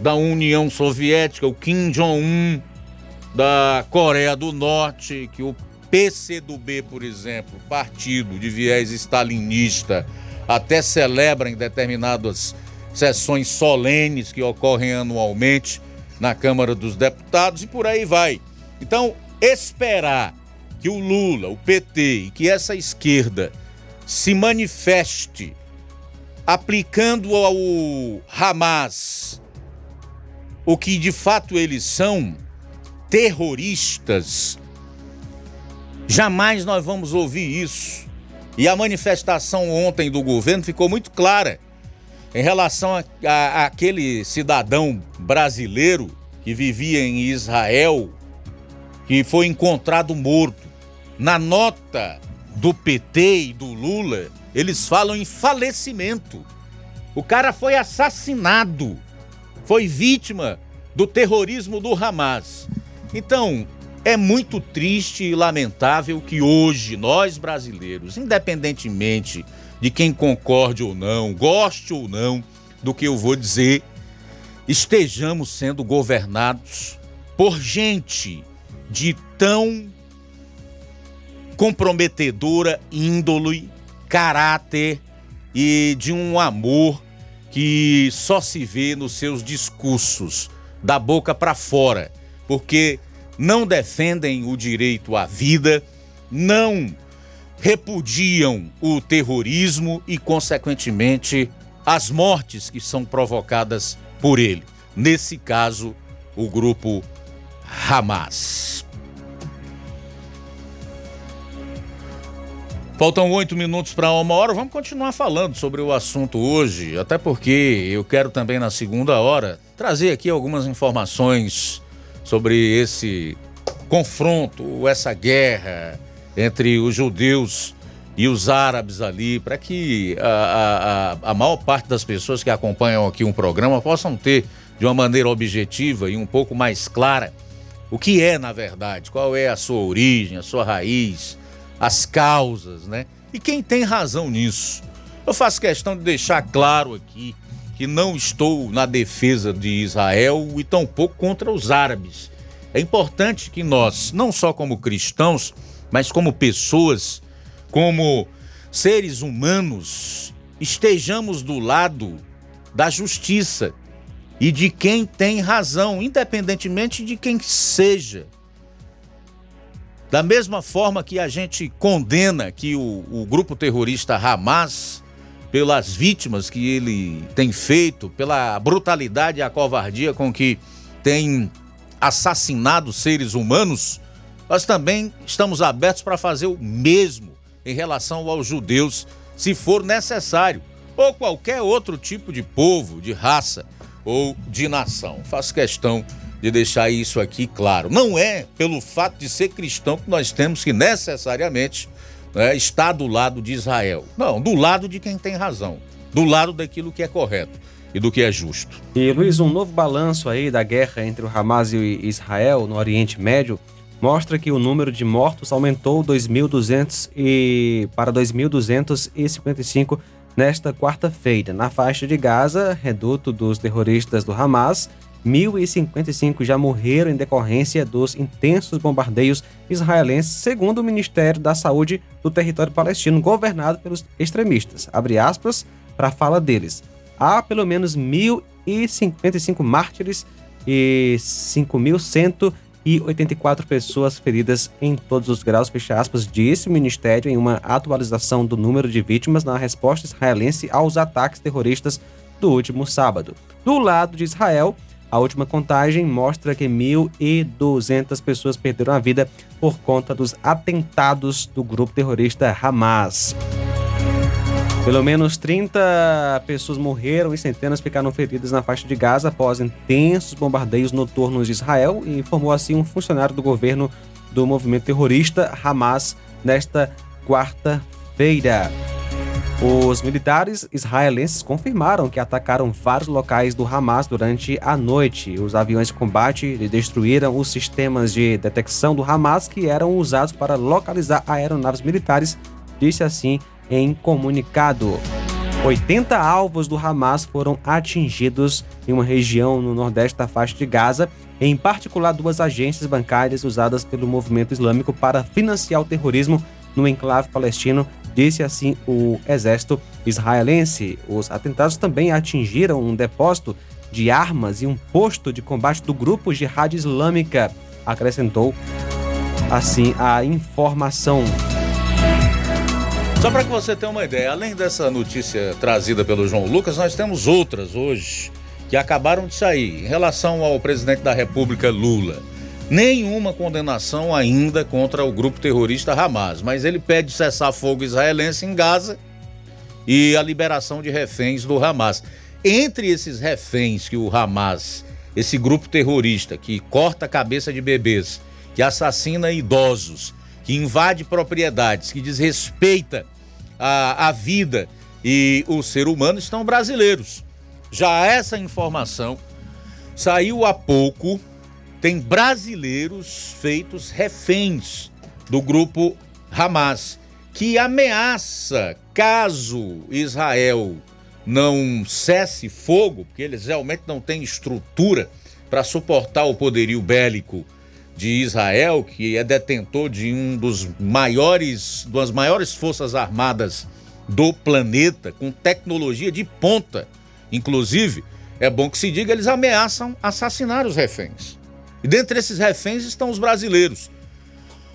da União Soviética, o Kim Jong-un da Coreia do Norte, que o PCdoB, por exemplo, partido de viés stalinista, até celebra em determinadas sessões solenes que ocorrem anualmente na Câmara dos Deputados e por aí vai. Então, esperar que o Lula, o PT e que essa esquerda se manifeste aplicando ao Hamas o que de fato eles são, terroristas, jamais nós vamos ouvir isso. E a manifestação ontem do governo ficou muito clara em relação a, a, aquele cidadão brasileiro que vivia em Israel, que foi encontrado morto. Na nota do PT e do Lula, eles falam em falecimento. O cara foi assassinado, foi vítima do terrorismo do Hamas. Então, é muito triste e lamentável que hoje nós brasileiros, independentemente de quem concorde ou não, goste ou não do que eu vou dizer, estejamos sendo governados por gente de tão comprometedora índole, caráter e de um amor que só se vê nos seus discursos, da boca para fora, porque não defendem o direito à vida, não repudiam o terrorismo e, consequentemente, as mortes que são provocadas por ele. Nesse caso, o grupo Hamas. Faltam oito minutos para uma hora. Vamos continuar falando sobre o assunto hoje, até porque eu quero também na segunda hora trazer aqui algumas informações sobre esse confronto, essa guerra entre os judeus e os árabes ali, para que a, a, a maior parte das pessoas que acompanham aqui um programa possam ter de uma maneira objetiva e um pouco mais clara o que é, na verdade, qual é a sua origem, a sua raiz, as causas, né? E quem tem razão nisso. Eu faço questão de deixar claro aqui que não estou na defesa de Israel e tampouco contra os árabes. É importante que nós, não só como cristãos, mas como pessoas, como seres humanos, estejamos do lado da justiça e de quem tem razão, independentemente de quem seja. Da mesma forma que a gente condena que o, o grupo terrorista Hamas pelas vítimas que ele tem feito, pela brutalidade e a covardia com que tem assassinado seres humanos, nós também estamos abertos para fazer o mesmo em relação aos judeus, se for necessário, ou qualquer outro tipo de povo, de raça ou de nação. Faço questão de deixar isso aqui claro. Não é pelo fato de ser cristão que nós temos que necessariamente né, estar do lado de Israel. Não, do lado de quem tem razão, do lado daquilo que é correto e do que é justo. E Luiz, um novo balanço aí da guerra entre o Hamas e Israel no Oriente Médio mostra que o número de mortos aumentou 2.200 e para 2.255 nesta quarta-feira. Na faixa de Gaza, reduto dos terroristas do Hamas, 1.055 já morreram em decorrência dos intensos bombardeios israelenses, segundo o Ministério da Saúde do território palestino, governado pelos extremistas. Abre aspas para a fala deles. Há pelo menos 1.055 mártires e 5.184 pessoas feridas em todos os graus, fecha aspas, disse o Ministério em uma atualização do número de vítimas na resposta israelense aos ataques terroristas do último sábado. Do lado de Israel, a última contagem mostra que 1.200 pessoas perderam a vida por conta dos atentados do grupo terrorista Hamas. Pelo menos 30 pessoas morreram e centenas ficaram feridas na faixa de Gaza após intensos bombardeios noturnos de Israel, informou assim um funcionário do governo do movimento terrorista Hamas nesta quarta-feira. Os militares israelenses confirmaram que atacaram vários locais do Hamas durante a noite. Os aviões de combate destruíram os sistemas de detecção do Hamas que eram usados para localizar aeronaves militares, disse assim em comunicado. 80 alvos do Hamas foram atingidos em uma região no nordeste da faixa de Gaza, em particular duas agências bancárias usadas pelo movimento islâmico para financiar o terrorismo no enclave palestino disse assim o exército israelense. Os atentados também atingiram um depósito de armas e um posto de combate do grupo Jihad Islâmica, acrescentou assim a informação. Só para que você tenha uma ideia, além dessa notícia trazida pelo João Lucas, nós temos outras hoje que acabaram de sair em relação ao presidente da República Lula nenhuma condenação ainda contra o grupo terrorista Hamas, mas ele pede cessar fogo israelense em Gaza e a liberação de reféns do Hamas. Entre esses reféns que o Hamas, esse grupo terrorista que corta a cabeça de bebês, que assassina idosos, que invade propriedades, que desrespeita a, a vida e o ser humano, estão brasileiros. Já essa informação saiu há pouco tem brasileiros feitos reféns do grupo Hamas, que ameaça, caso Israel não cesse fogo, porque eles realmente não têm estrutura para suportar o poderio bélico de Israel, que é detentor de um dos maiores, das maiores forças armadas do planeta, com tecnologia de ponta. Inclusive, é bom que se diga, eles ameaçam assassinar os reféns. E dentre esses reféns estão os brasileiros.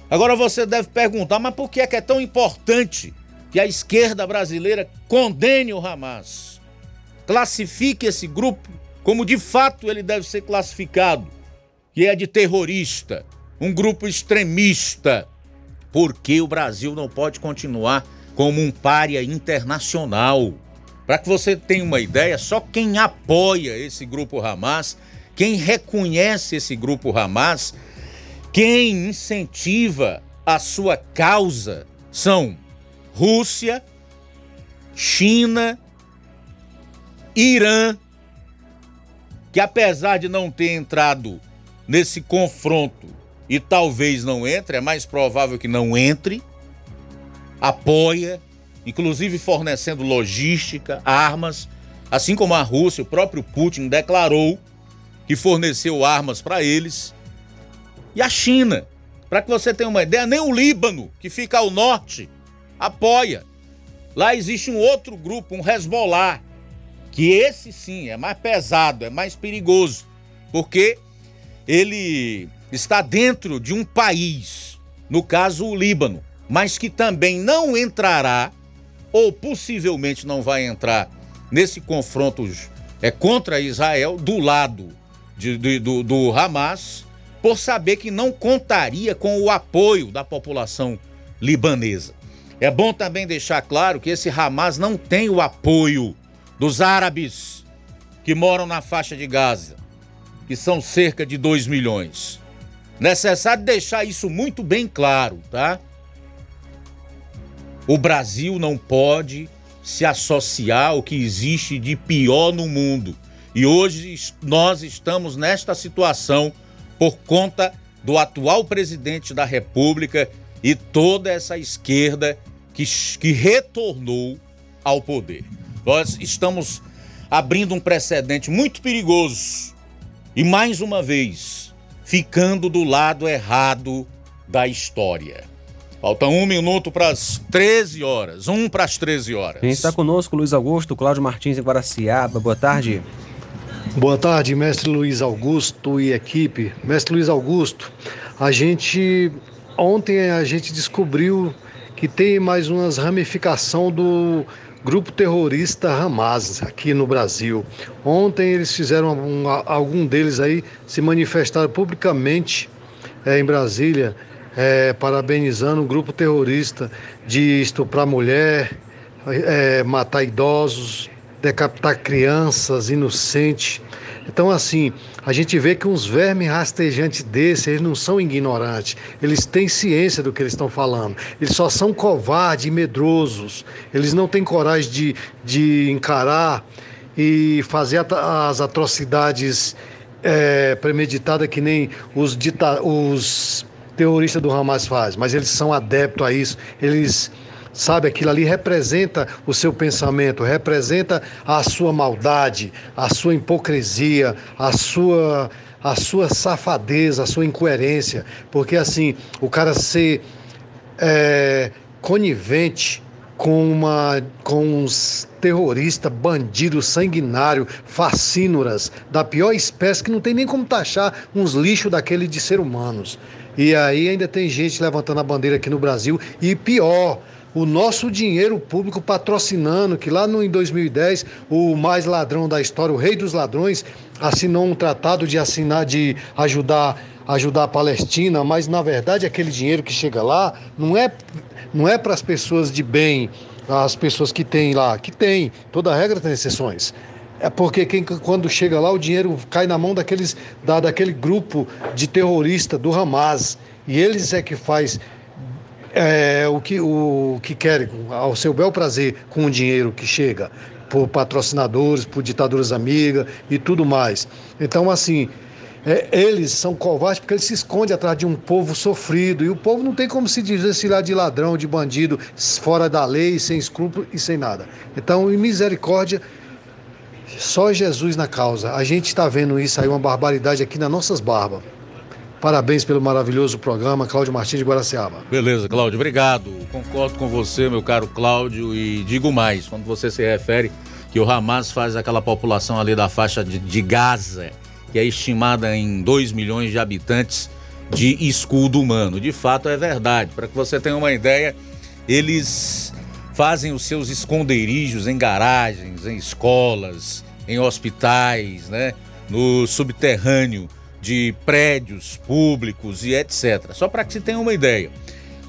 Agora você deve perguntar, mas por que é que é tão importante que a esquerda brasileira condene o Hamas? Classifique esse grupo como de fato ele deve ser classificado, que é de terrorista, um grupo extremista. Porque o Brasil não pode continuar como um pária internacional. Para que você tenha uma ideia, só quem apoia esse grupo Hamas quem reconhece esse grupo Hamas, quem incentiva a sua causa são Rússia, China, Irã, que apesar de não ter entrado nesse confronto e talvez não entre, é mais provável que não entre, apoia, inclusive fornecendo logística, armas, assim como a Rússia, o próprio Putin declarou que forneceu armas para eles, e a China. Para que você tenha uma ideia, nem o Líbano, que fica ao norte, apoia. Lá existe um outro grupo, um Hezbollah, que esse sim é mais pesado, é mais perigoso, porque ele está dentro de um país, no caso o Líbano, mas que também não entrará ou possivelmente não vai entrar nesse confronto é, contra Israel do lado de, de, do, do Hamas, por saber que não contaria com o apoio da população libanesa. É bom também deixar claro que esse Hamas não tem o apoio dos árabes que moram na faixa de Gaza, que são cerca de 2 milhões. Necessário deixar isso muito bem claro, tá? O Brasil não pode se associar ao que existe de pior no mundo. E hoje nós estamos nesta situação por conta do atual presidente da República e toda essa esquerda que, que retornou ao poder. Nós estamos abrindo um precedente muito perigoso e, mais uma vez, ficando do lado errado da história. Falta um minuto para as 13 horas. Um para as 13 horas. Quem está conosco, Luiz Augusto, Cláudio Martins em Guaraciaba. Boa tarde. Boa tarde, mestre Luiz Augusto e equipe. Mestre Luiz Augusto, a gente ontem a gente descobriu que tem mais umas ramificação do grupo terrorista Hamas aqui no Brasil. Ontem eles fizeram um, algum deles aí se manifestaram publicamente é, em Brasília, é, parabenizando o grupo terrorista de estuprar mulher, é, matar idosos, decapitar crianças inocentes. Então, assim, a gente vê que uns vermes rastejantes desses, eles não são ignorantes, eles têm ciência do que eles estão falando. Eles só são covardes e medrosos. Eles não têm coragem de, de encarar e fazer as atrocidades é, premeditadas que nem os, os terroristas do Hamas fazem. Mas eles são adeptos a isso. Eles Sabe, aquilo ali representa o seu pensamento, representa a sua maldade, a sua hipocrisia, a sua a sua safadeza, a sua incoerência, porque assim, o cara ser é, conivente com, uma, com uns terroristas, bandidos, sanguinários, facínoras, da pior espécie, que não tem nem como taxar uns lixos daquele de ser humanos. E aí ainda tem gente levantando a bandeira aqui no Brasil, e pior, o nosso dinheiro público patrocinando, que lá no, em 2010 o mais ladrão da história, o rei dos ladrões, assinou um tratado de assinar, de ajudar, ajudar a Palestina, mas na verdade aquele dinheiro que chega lá não é, não é para as pessoas de bem, as pessoas que têm lá, que tem, toda regra tem exceções. É porque quem, quando chega lá o dinheiro cai na mão daqueles, da, daquele grupo de terrorista do Hamas. E eles é que faz é, o, que, o que querem, ao seu bel prazer, com o dinheiro que chega, por patrocinadores, por ditaduras amigas e tudo mais. Então, assim, é, eles são covardes porque eles se escondem atrás de um povo sofrido. E o povo não tem como se desvencilhar de ladrão, de bandido, fora da lei, sem escrúpulo e sem nada. Então, em misericórdia, só Jesus na causa. A gente está vendo isso aí, uma barbaridade aqui nas nossas barbas. Parabéns pelo maravilhoso programa, Cláudio Martins de Guaraciaba. Beleza, Cláudio, obrigado. Concordo com você, meu caro Cláudio, e digo mais, quando você se refere que o Hamas faz aquela população ali da faixa de, de Gaza, que é estimada em 2 milhões de habitantes de escudo humano. De fato é verdade. Para que você tenha uma ideia, eles fazem os seus esconderijos em garagens, em escolas, em hospitais, né? No subterrâneo de prédios públicos e etc. Só para que se tenha uma ideia.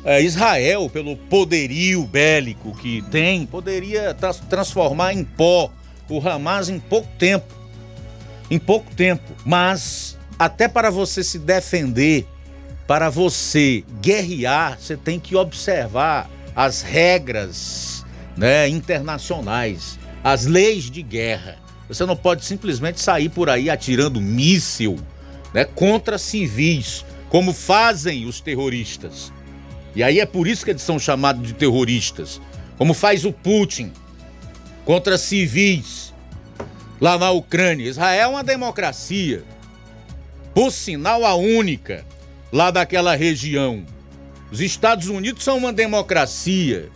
É, Israel, pelo poderio bélico que tem, poderia tra transformar em pó o Hamas em pouco tempo. Em pouco tempo. Mas até para você se defender, para você guerrear, você tem que observar as regras né, internacionais, as leis de guerra. Você não pode simplesmente sair por aí atirando míssil né, contra civis, como fazem os terroristas. E aí é por isso que eles são chamados de terroristas, como faz o Putin contra civis lá na Ucrânia. Israel é uma democracia, por sinal a única lá daquela região. Os Estados Unidos são uma democracia,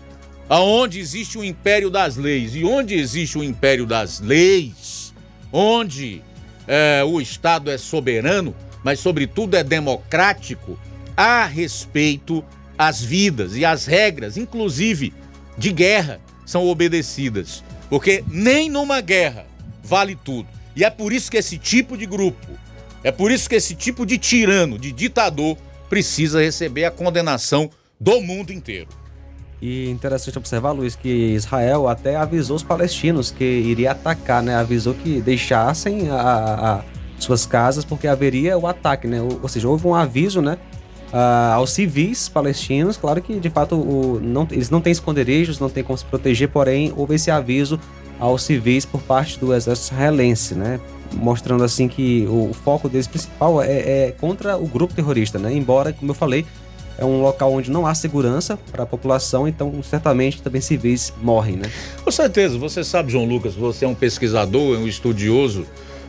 aonde existe o império das leis. E onde existe o império das leis, onde é, o Estado é soberano, mas, sobretudo, é democrático, há respeito às vidas e às regras, inclusive de guerra, são obedecidas. Porque nem numa guerra vale tudo. E é por isso que esse tipo de grupo, é por isso que esse tipo de tirano, de ditador, precisa receber a condenação do mundo inteiro. E interessante observar, Luiz, que Israel até avisou os palestinos que iria atacar, né? Avisou que deixassem a, a suas casas porque haveria o ataque, né? Ou, ou seja, houve um aviso, né? Uh, aos civis palestinos, claro que de fato o, não, eles não têm esconderijos, não têm como se proteger, porém houve esse aviso aos civis por parte do exército israelense, né? Mostrando assim que o, o foco deles principal é, é, contra o grupo terrorista, né? Embora, como eu falei, é um local onde não há segurança para a população, então certamente também civis morrem, né? Com certeza, você sabe, João Lucas, você é um pesquisador, é um estudioso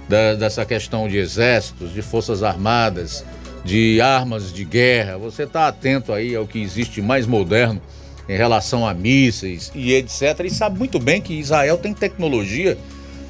da, dessa questão de exércitos, de forças armadas, de armas de guerra. Você está atento aí ao que existe mais moderno em relação a mísseis e etc. E sabe muito bem que Israel tem tecnologia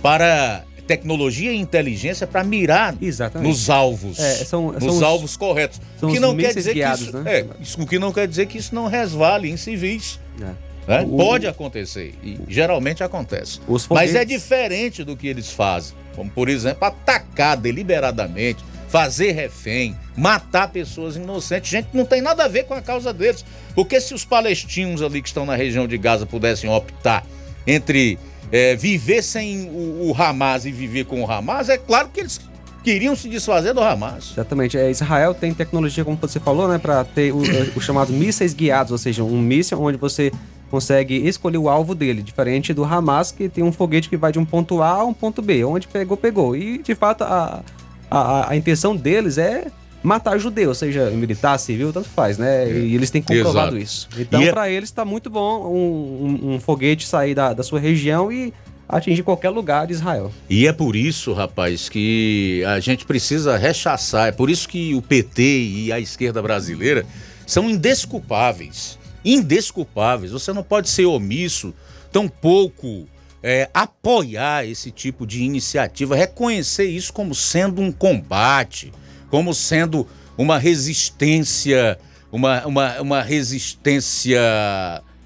para tecnologia e inteligência para mirar Exatamente. nos alvos, é, são, nos são alvos corretos. São o que não quer dizer guiados, que isso, né? é, isso, o que não quer dizer que isso não resvale em civis. É. né? O- Pode acontecer e geralmente acontece. Os Mas é foguetes- diferente do que eles fazem, como por exemplo atacar deliberadamente, fazer refém, matar pessoas inocentes, gente que não tem nada a ver com a causa deles. Porque se os palestinos ali que estão na região de Gaza pudessem optar entre é, viver sem o, o Hamas e viver com o Hamas, é claro que eles queriam se desfazer do Hamas. Exatamente. É, Israel tem tecnologia, como você falou, né, para ter o- os chamados mísseis guiados, ou seja, um míssil onde você consegue escolher o alvo dele, diferente do Hamas, que tem um foguete que vai de um ponto A a um ponto B, onde pegou, pegou. E, de fato, a, a, a intenção deles é matar judeu, seja militar, civil, tanto faz, né? E eles têm comprovado Exato. isso. Então, é- para eles está muito bom um, um- um foguete sair da, da sua região e atingir qualquer lugar de Israel. E é por isso, rapaz, que a gente precisa rechaçar. É por isso que o PT e a esquerda brasileira são indesculpáveis. Indesculpáveis. Você não pode ser omisso, tampouco é, apoiar esse tipo de iniciativa, reconhecer isso como sendo um combate, como sendo uma resistência, uma, uma, uma resistência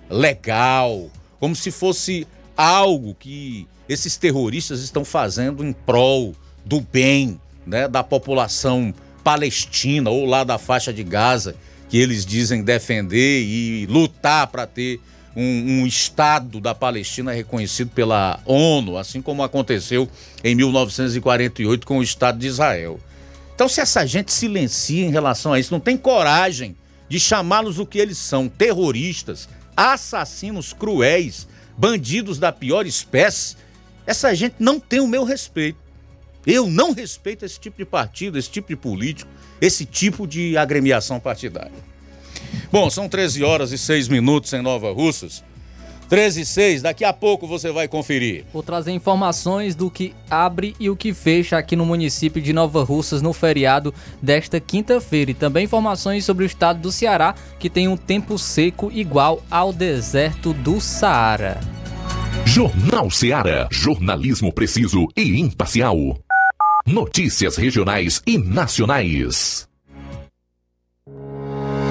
legal, como se fosse algo que esses terroristas estão fazendo em prol do bem né, da população palestina ou lá da faixa de Gaza, que eles dizem defender e lutar para ter um, um Estado da Palestina reconhecido pela ONU, assim como aconteceu em 1948 com o Estado de Israel. Então, se essa gente silencia em relação a isso, não tem coragem de chamá-los o que eles são, terroristas, assassinos cruéis, bandidos da pior espécie, essa gente não tem o meu respeito. Eu não respeito esse tipo de partido, esse tipo de político, esse tipo de agremiação partidária. Bom, são 13 horas e 6 minutos em Nova Russas. 13 e 6, daqui a pouco você vai conferir. Vou trazer informações do que abre e o que fecha aqui no município de Nova Russas no feriado desta quinta-feira. E também informações sobre o estado do Ceará, que tem um tempo seco igual ao deserto do Saara. Jornal Seara. Jornalismo preciso e imparcial. Notícias regionais e nacionais.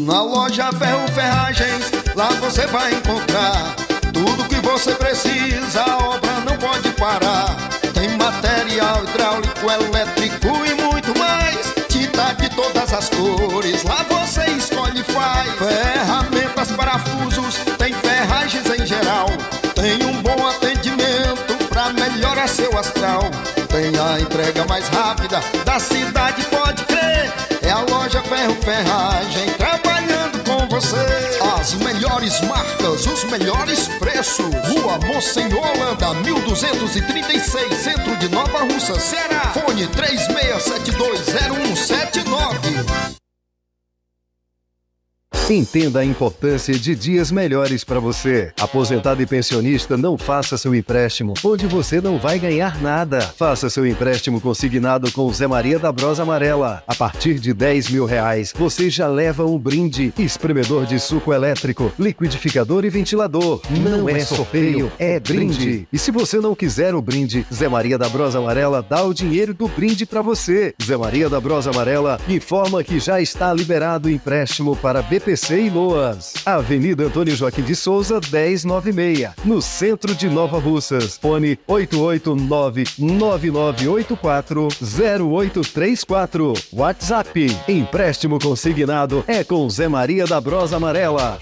Na loja Ferro Ferragens, lá você vai encontrar tudo que você precisa, a obra não pode parar. Tem material hidráulico, elétrico e muito mais. Tinta de todas as cores, lá você escolhe e faz. Ferramentas, parafusos, tem ferragens em geral. Tem um a entrega mais rápida da cidade, pode crer. É a loja Ferro Ferragem trabalhando com você. As melhores marcas, os melhores preços. Rua Mocenola, Holanda, 1236, centro de Nova Russa, Ceará. Fone 36720179. Entenda a importância de dias melhores para você. Aposentado e pensionista, não faça seu empréstimo, onde você não vai ganhar nada. Faça seu empréstimo consignado com Zé Maria da Brosa Amarela. A partir de 10 mil reais, você já leva um brinde: espremedor de suco elétrico, liquidificador e ventilador. Não é sorteio, é brinde. E se você não quiser o brinde, Zé Maria da Brosa Amarela dá o dinheiro do brinde para você. Zé Maria da Brosa Amarela informa que já está liberado o empréstimo para BPC e Loas. Avenida Antônio Joaquim de Souza, 1096, no centro de Nova Russas. Fone 889-9984-0834. WhatsApp. Empréstimo consignado é com Zé Maria da Brosa Amarela.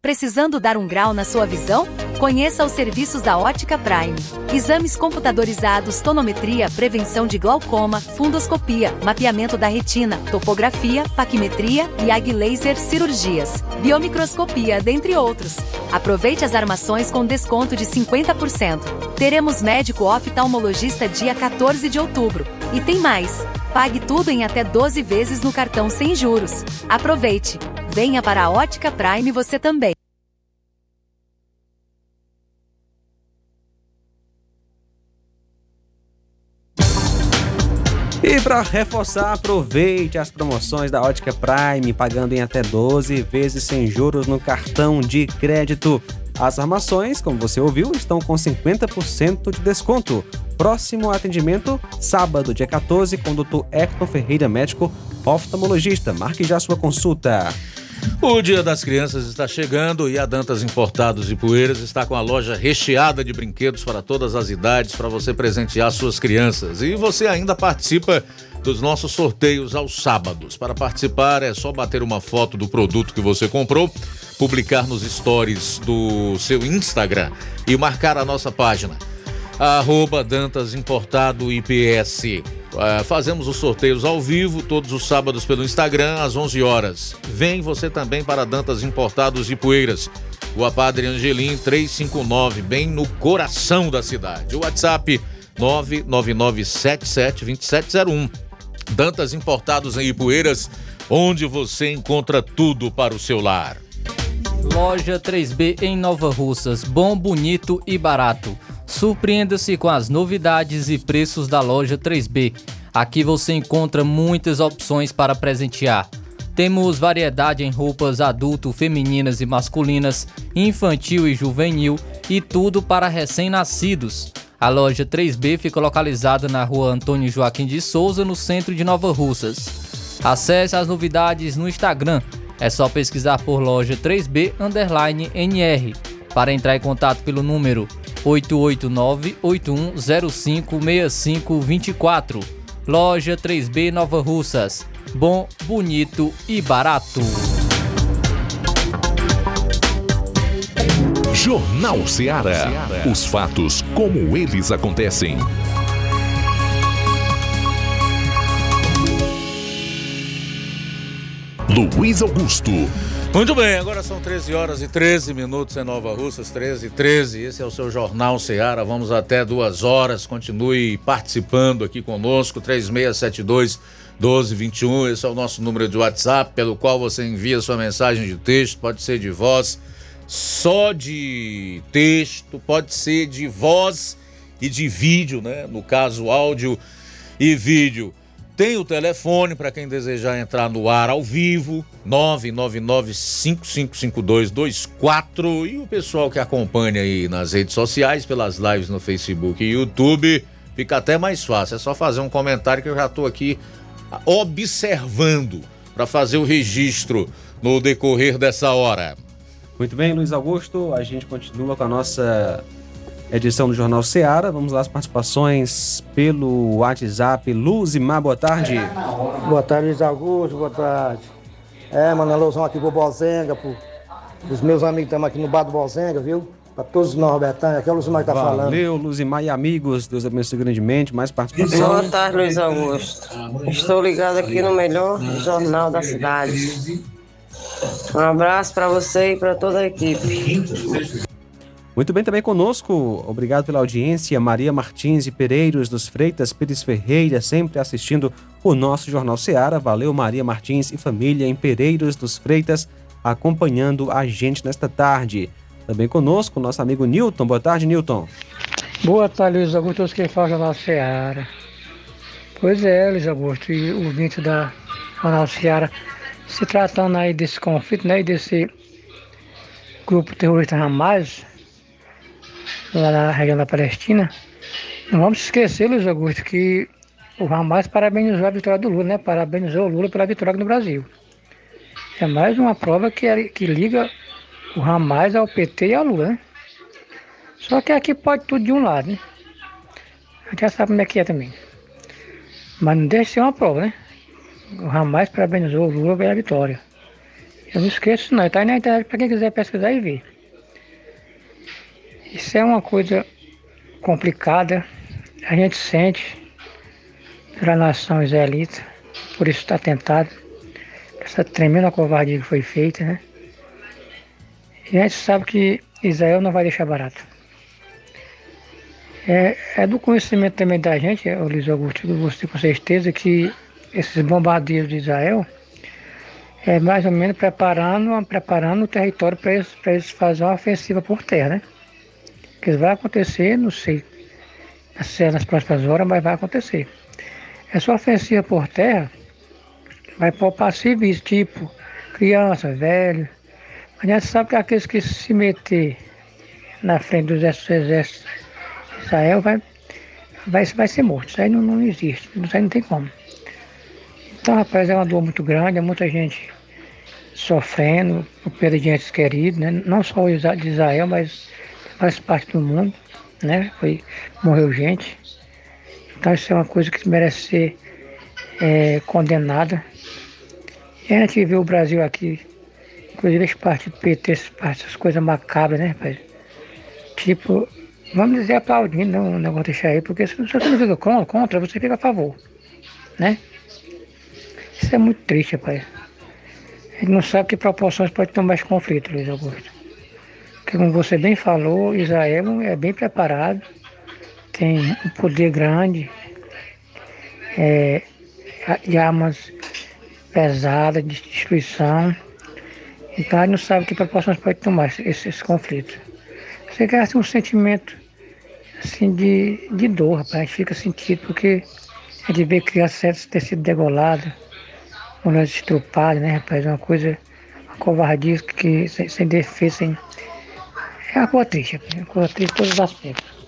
Precisando dar um grau na sua visão? Conheça os serviços da Ótica Prime. Exames computadorizados, tonometria, prevenção de glaucoma, fundoscopia, mapeamento da retina, topografia, paquimetria e ag laser cirurgias, biomicroscopia, dentre outros. Aproveite as armações com desconto de 50%. Teremos médico oftalmologista dia 14 de outubro. E tem mais! Pague tudo em até 12 vezes no cartão sem juros. Aproveite! Venha para a Ótica Prime você também. E para reforçar, aproveite as promoções da Ótica Prime, pagando em até 12 vezes sem juros no cartão de crédito. As armações, como você ouviu, estão com 50% de desconto. Próximo atendimento, sábado, dia 14, com o Dr. Hector Ferreira, médico oftalmologista. Marque já sua consulta. O Dia das Crianças está chegando e a Dantas Importados e Poeiras está com a loja recheada de brinquedos para todas as idades para você presentear suas crianças. E você ainda participa dos nossos sorteios aos sábados. Para participar é só bater uma foto do produto que você comprou, publicar nos stories do seu Instagram e marcar a nossa página. Arroba Dantas Importado IPS. Uh, fazemos os sorteios ao vivo todos os sábados pelo Instagram às 11 horas. Vem você também para Dantas Importados e Poeiras. O Padre Angelim 359, bem no coração da cidade. O WhatsApp 999772701. Dantas Importados em Ipueiras, onde você encontra tudo para o seu lar. Loja 3B em Nova Russas, bom, bonito e barato. Surpreenda-se com as novidades e preços da loja 3B. Aqui você encontra muitas opções para presentear. Temos variedade em roupas adulto, femininas e masculinas, infantil e juvenil e tudo para recém-nascidos. A loja 3B fica localizada na rua Antônio Joaquim de Souza, no centro de Nova Russas. Acesse as novidades no Instagram. É só pesquisar por loja 3B underline NR. Para entrar em contato pelo número 889-8105-6524. Loja 3B Nova Russas. Bom, bonito e barato. Jornal Ceará. Os fatos como eles acontecem. Luiz Augusto. Muito bem, agora são 13 horas e 13 minutos em Nova Russas, 13 e 13. Esse é o seu Jornal Seara. Vamos até duas horas. Continue participando aqui conosco, 3672 1221. Esse é o nosso número de WhatsApp, pelo qual você envia sua mensagem de texto, pode ser de voz, só de texto, pode ser de voz e de vídeo, né? No caso, áudio e vídeo. Tem o telefone para quem desejar entrar no ar ao vivo, 999-555224. E o pessoal que acompanha aí nas redes sociais, pelas lives no Facebook e YouTube, fica até mais fácil. É só fazer um comentário que eu já estou aqui observando para fazer o registro no decorrer dessa hora. Muito bem, Luiz Augusto, a gente continua com a nossa edição do Jornal Seara. Vamos lá, as participações pelo WhatsApp. Luzimar, boa tarde. Boa tarde, Luiz Augusto, boa tarde. É, mano, alusão aqui pro Bozenga, pro, os meus amigos estamos aqui no bar do Bozenga, viu? Pra todos nós, Robertão, aqui é o Luzimar que tá falando. Valeu, Luzimar e amigos. Deus abençoe grandemente. Mais participação. Boa tarde, Luiz Augusto. Estou ligado aqui no melhor jornal da cidade. Um abraço para você e para toda a equipe. Muito bem, também conosco, obrigado pela audiência, Maria Martins e Pereiros dos Freitas Pires Ferreira, sempre assistindo o nosso Jornal Seara. Valeu, Maria Martins e família em Pereiros dos Freitas, acompanhando a gente nesta tarde. Também conosco, nosso amigo Newton. Boa tarde, Newton. Boa tarde, Luiz Augusto, quem fala é Jornal Seara. Pois é, Luiz Augusto, e o vinte da Jornal Seara, se tratando aí desse conflito, né, e desse grupo terrorista Hamas, lá na região da Palestina, não vamos esquecer, Luiz Augusto, que o Hamas parabenizou a vitória do Lula, né? Parabenizou o Lula pela vitória no Brasil. É mais uma prova que, é, que liga o Hamas ao PT e ao Lula, né? Só que aqui pode tudo de um lado, né? A gente já sabe como é que é também. Mas não deixa de ser uma prova, né? O Hamas parabenizou o Lula pela vitória. Eu não esqueço não, está aí na internet para quem quiser pesquisar e ver. Isso é uma coisa complicada, a gente sente pela nação israelita, por isso está tentado, essa tremenda covardia que foi feita, né? E a gente sabe que Israel não vai deixar barato. É, é do conhecimento também da gente, o Luiz Augusto, você com certeza, que esses bombardeios de Israel é mais ou menos preparando, preparando o território para eles, eles fazerem uma ofensiva por terra, né? Que vai acontecer, não sei se é nas próximas horas, mas vai acontecer. Essa ofensiva por terra vai poupar civis, tipo criança, velho. A gente sabe que aqueles que se meter na frente dos exércitos de Israel vai, vai, vai ser morto. Isso aí não, não existe, isso aí não tem como. Então, rapaz, é uma dor muito grande, é muita gente sofrendo por perda de entes queridos, né? não só de Israel, mas faz parte do mundo, né? Foi, morreu gente. Então isso é uma coisa que merece ser é, condenada. E a gente vê o Brasil aqui, inclusive esse partido PT, essas coisas macabras, né, rapaz? Tipo, vamos dizer aplaudindo não, não vou deixar aí, porque se você não fica contra, você fica a favor, né? Isso é muito triste, rapaz. A gente não sabe que proporções pode tomar esse conflito, Luiz Augusto. Como você bem falou, Israel é bem preparado, tem um poder grande, é, e armas pesadas de destruição. Então a gente não sabe que proporções pode tomar esse, esse conflito. Você gasta um sentimento assim de, de dor, rapaz. A gente fica sentido porque a gente vê crianças ter sido degoladas, mulheres estrupadas, né, rapaz? É uma coisa, uma covardia que sem, sem defesa, sem. É uma coisa triste, é uma coisa triste em todos os aspectos.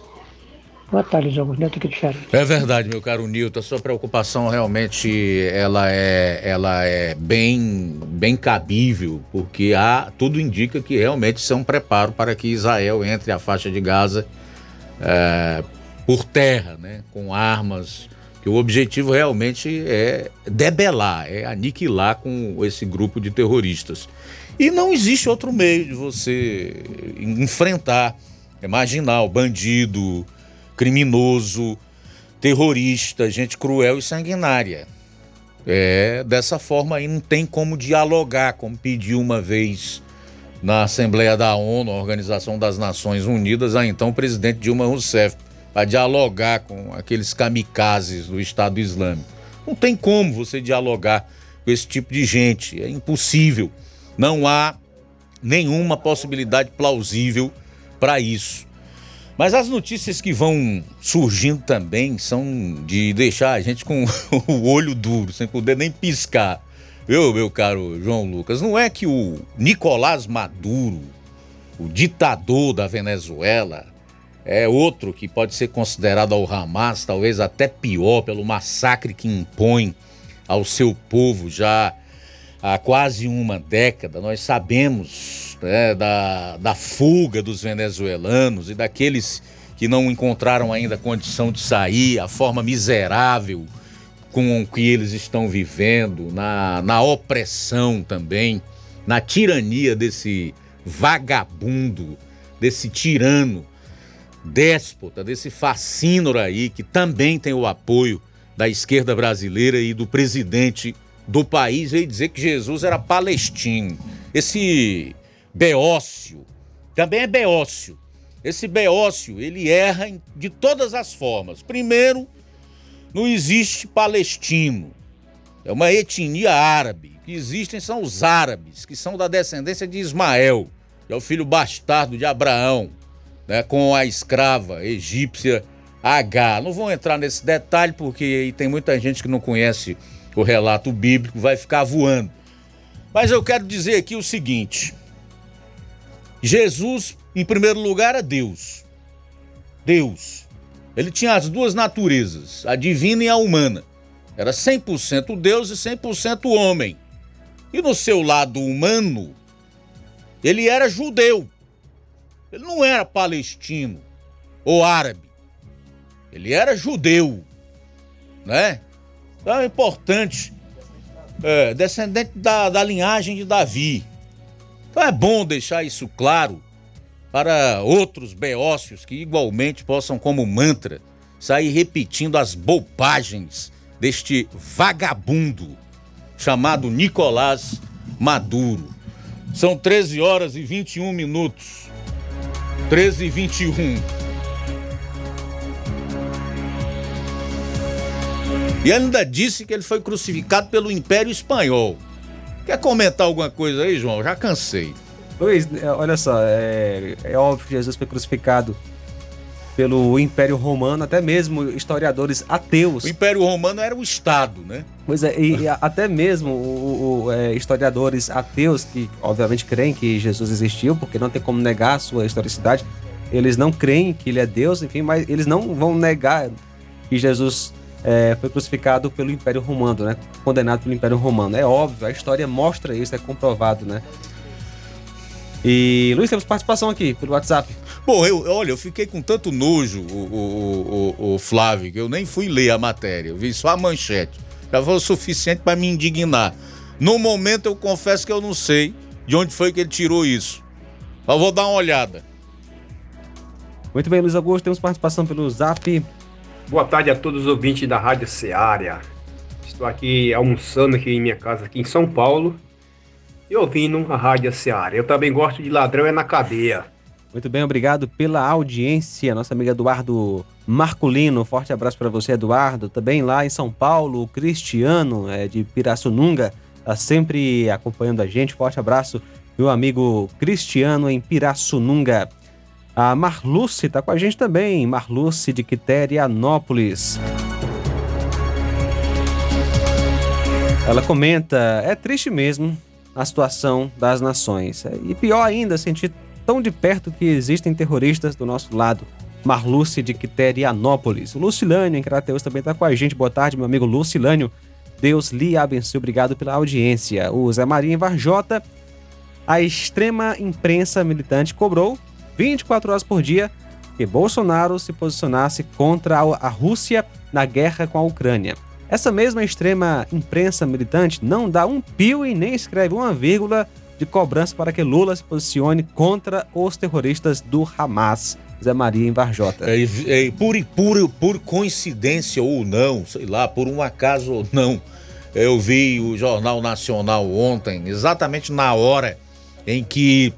Boa tarde, Jogo. Neto aqui de Xarope. É verdade, meu caro Nilton. A sua preocupação realmente ela é, ela é bem, bem cabível, porque há, tudo indica que realmente é um preparo para que Israel entre a faixa de Gaza é, por terra, né, com armas. Que o objetivo realmente é debelar, é aniquilar com esse grupo de terroristas. E não existe outro meio de você enfrentar, é marginal, bandido, criminoso, terrorista, gente cruel e sanguinária. É, dessa forma aí não tem como dialogar, como pediu uma vez na Assembleia da ONU, a Organização das Nações Unidas, a então presidente Dilma Rousseff, para dialogar com aqueles kamikazes do Estado Islâmico. Não tem como você dialogar com esse tipo de gente, é impossível. Não há nenhuma possibilidade plausível para isso. Mas as notícias que vão surgindo também são de deixar a gente com o olho duro, sem poder nem piscar. Viu, meu caro João Lucas? Não é que o Nicolás Maduro, o ditador da Venezuela, é outro que pode ser considerado ao Hamas, talvez até pior, pelo massacre que impõe ao seu povo já há quase uma década. Nós sabemos né, da, da fuga dos venezuelanos e daqueles que não encontraram ainda condição de sair, a forma miserável com que eles estão vivendo, na, na opressão também, na tirania desse vagabundo, desse tirano, déspota, desse fascínora aí, que também tem o apoio da esquerda brasileira e do presidente do país, veio dizer que Jesus era palestino. Esse beócio, também é beócio. Esse beócio, ele erra de todas as formas. Primeiro, não existe palestino. É uma etnia árabe. O que existem são os árabes, que são da descendência de Ismael, que é o filho bastardo de Abraão, né, com a escrava egípcia H. Não vou entrar nesse detalhe porque tem muita gente que não conhece o relato bíblico, vai ficar voando. Mas eu quero dizer aqui o seguinte: Jesus, em primeiro lugar, é Deus. Deus. Ele tinha as duas naturezas, a divina e a humana. Era 100% Deus e 100% homem. E no seu lado humano, ele era judeu. Ele não era palestino ou árabe. Ele era judeu, né? É importante, é, descendente da, da linhagem de Davi. Então é bom deixar isso claro para outros beócios que igualmente possam, como mantra, sair repetindo as bobagens deste vagabundo chamado Nicolás Maduro. São 13 horas e 21 minutos. 13 e 21. E ainda disse que ele foi crucificado pelo Império Espanhol. Quer comentar alguma coisa aí, João? Já cansei. Luiz, é, olha só, é, é óbvio que Jesus foi crucificado pelo Império Romano, até mesmo historiadores ateus. O Império Romano era o Estado, né? Pois é, e, e até mesmo o, o, é, historiadores ateus, que obviamente creem que Jesus existiu, porque não tem como negar a sua historicidade, eles não creem que ele é Deus, enfim, mas eles não vão negar que Jesus é, foi crucificado pelo Império Romano, né? Condenado pelo Império Romano. É óbvio, a história mostra isso, é comprovado, né? E Luiz, temos participação aqui pelo WhatsApp. Bom, eu, olha, eu fiquei com tanto nojo, o, o, o, o Flávio, que eu nem fui ler a matéria, eu vi só a manchete. Já foi o suficiente para me indignar. No momento, eu confesso que eu não sei de onde foi que ele tirou isso. Eu vou dar uma olhada. Muito bem, Luiz Augusto, temos participação pelo Zap. Boa tarde a todos os ouvintes da Rádio Ceará. Estou aqui almoçando aqui em minha casa aqui em São Paulo e ouvindo a Rádio Ceará. Eu também gosto de ladrão é na cadeia. Muito bem, obrigado pela audiência. Nosso amigo Eduardo Marculino, forte abraço para você, Eduardo. Também lá em São Paulo, o Cristiano é, de Pirassununga, está sempre acompanhando a gente. Forte abraço, meu amigo Cristiano em Pirassununga. A Marluce está com a gente também, Marluce de Quiterianópolis. Ela comenta: é triste mesmo a situação das nações. E pior ainda, sentir tão de perto que existem terroristas do nosso lado. Marluce de Quiterianópolis. O Lucilânio em Crateus também está com a gente. Boa tarde, meu amigo Lucilânio. Deus lhe abençoe. Obrigado pela audiência. O Zé Maria em Varjota. A extrema imprensa militante cobrou 24 horas por dia que Bolsonaro se posicionasse contra a Rússia na guerra com a Ucrânia. Essa mesma extrema imprensa militante não dá um pio e nem escreve uma vírgula de cobrança para que Lula se posicione contra os terroristas do Hamas. Zé Maria em Varjota. É, é, por, por, por coincidência ou não, sei lá, por um acaso ou não, Eu vi o Jornal Nacional ontem, exatamente na hora em que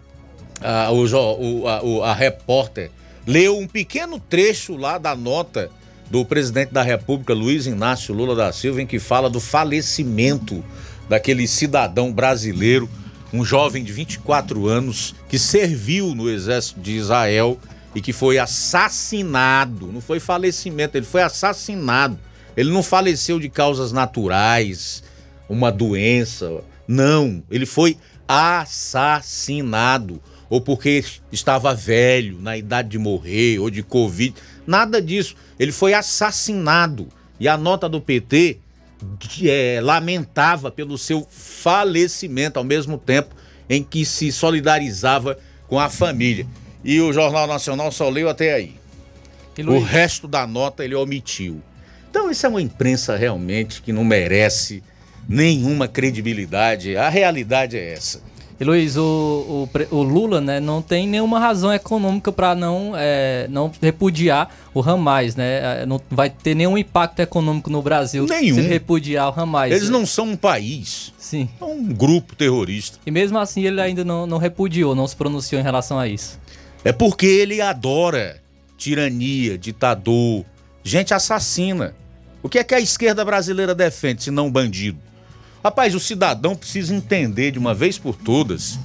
a, o, o, a, o, a repórter leu um pequeno trecho lá da nota do presidente da República, Luiz Inácio Lula da Silva, em que fala do falecimento daquele cidadão brasileiro, um jovem de 24 anos que serviu no exército de Israel e que foi assassinado. Não foi falecimento, ele foi assassinado. Ele não faleceu de causas naturais, uma doença. Não, ele foi assassinado. Ou porque estava velho, na idade de morrer, ou de Covid. Nada disso. Ele foi assassinado. E a nota do PT é, lamentava pelo seu falecimento, ao mesmo tempo em que se solidarizava com a família. E o Jornal Nacional só leu até aí. O resto da nota ele omitiu. Então, isso é uma imprensa realmente que não merece nenhuma credibilidade. A realidade é essa. E Luiz, o, o, o, Lula né, não tem nenhuma razão econômica para não, é, não repudiar o Ramais, né? É, não vai ter nenhum impacto econômico no Brasil nenhum. se repudiar o Ramais. Eles não são um país. Sim. É um grupo terrorista. E mesmo assim ele ainda não, não repudiou, não se pronunciou em relação a isso. É porque ele adora tirania, ditador, gente assassina. O que é que a esquerda brasileira defende, se não bandido? Rapaz, o cidadão precisa entender de uma vez por todas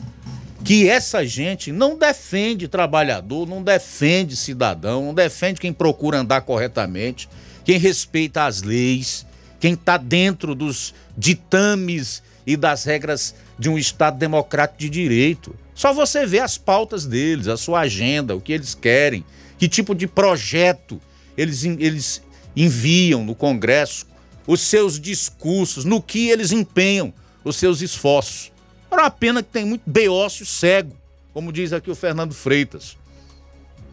que essa gente não defende trabalhador, não defende cidadão, não defende quem procura andar corretamente, quem respeita as leis, quem está dentro dos ditames e das regras de um Estado democrático de direito. Só você vê as pautas deles, a sua agenda, o que eles querem, que tipo de projeto eles, eles enviam no Congresso, os seus discursos, no que eles empenham os seus esforços. É uma pena que tem muito beócio cego, como diz aqui o Fernando Freitas.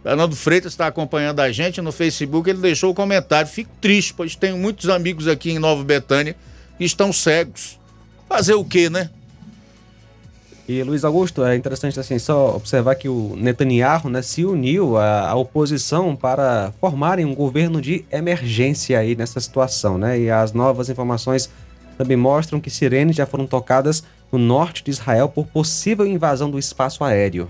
Fernando Freitas está acompanhando a gente no Facebook, ele deixou o comentário. Fico triste, pois tenho muitos amigos aqui em Nova Betânia que estão cegos. Fazer o quê, né? E Luiz Augusto, é interessante assim só observar que o Netanyahu né, se uniu à, à, oposição para formarem um governo de emergência aí nessa situação, né? E as novas informações também mostram que sirenes já foram tocadas no norte de Israel por possível invasão do espaço aéreo.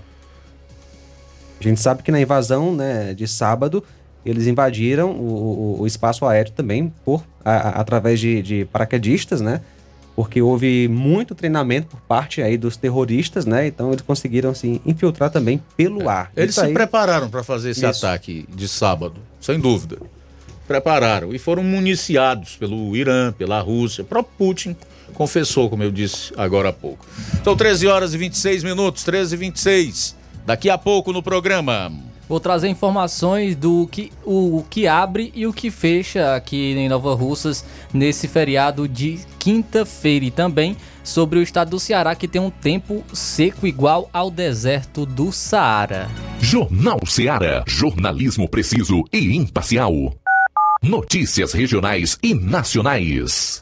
A gente sabe que na invasão né, de sábado eles invadiram o, o, o espaço aéreo também por a, a, através de, de paraquedistas, né? Porque houve muito treinamento por parte aí dos terroristas, né? Então eles conseguiram se infiltrar também pelo ar. Eles Isso se aí... prepararam para fazer esse Isso. ataque de sábado, sem dúvida. Prepararam e foram municiados pelo Irã, pela Rússia. O próprio Putin confessou, como eu disse agora há pouco. São 13 horas e 26 minutos, 13 e 26. Daqui a pouco no programa. Vou trazer informações do que o, o, que abre e o que fecha aqui em Nova Russas nesse feriado de quinta-feira e também sobre o estado do Ceará que tem um tempo seco igual ao deserto do Saara. Jornal Ceará, jornalismo preciso e imparcial. Notícias regionais e nacionais.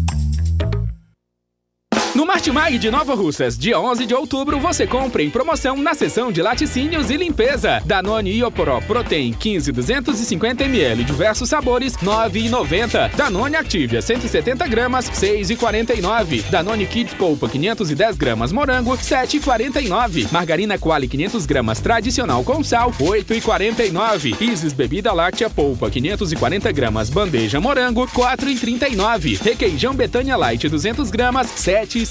No Martimag de Nova Russas, dia 11 de outubro, você compra em promoção na seção de laticínios e limpeza. Danone Ioporó Protein 15 250 ml, diversos sabores, 9,90. Danone Activia 170 gramas, 6,49. Danone Kids Polpa 510 gramas morango, 7,49. Margarina Quali 500 gramas tradicional com sal, 8,49. Isis Bebida Láctea Polpa 540 gramas bandeja morango, 4,39. Requeijão Betânia Light 200 gramas,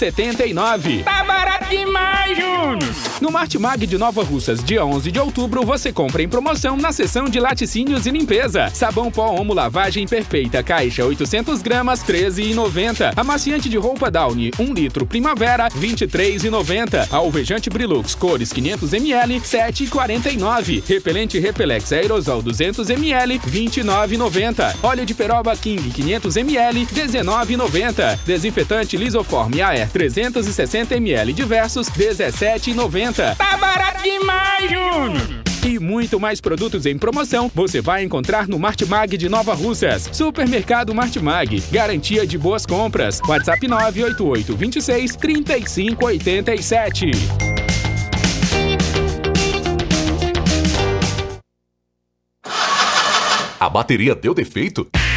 7,79. Tá barato demais, Júnior! No Martimag de Nova Russas, dia 11 de outubro, você compra em promoção na seção de laticínios e limpeza. Sabão pó Omo Lavagem Perfeita, caixa 800 gramas, 13,90. Amaciante de roupa Downy, 1 litro Primavera, 23,90. Alvejante Brilux, cores 500 ml, 7,49. Repelente Repelex Aerosol 200 ml, 29,90. Óleo de peroba King 500 ml, 19,90. Desinfetante Lisoform Air 360 ml diversos, 17,90. Tá barato demais, Júnior! E muito mais produtos em promoção você vai encontrar no Martimag de Nova Russas. Supermercado Martimag, garantia de boas compras. WhatsApp 988 26 3587. A bateria deu defeito?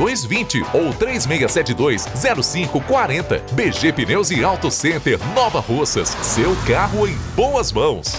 3220 ou 3672 0540. BG Pneus e Auto Center Nova Russas. Seu carro em boas mãos.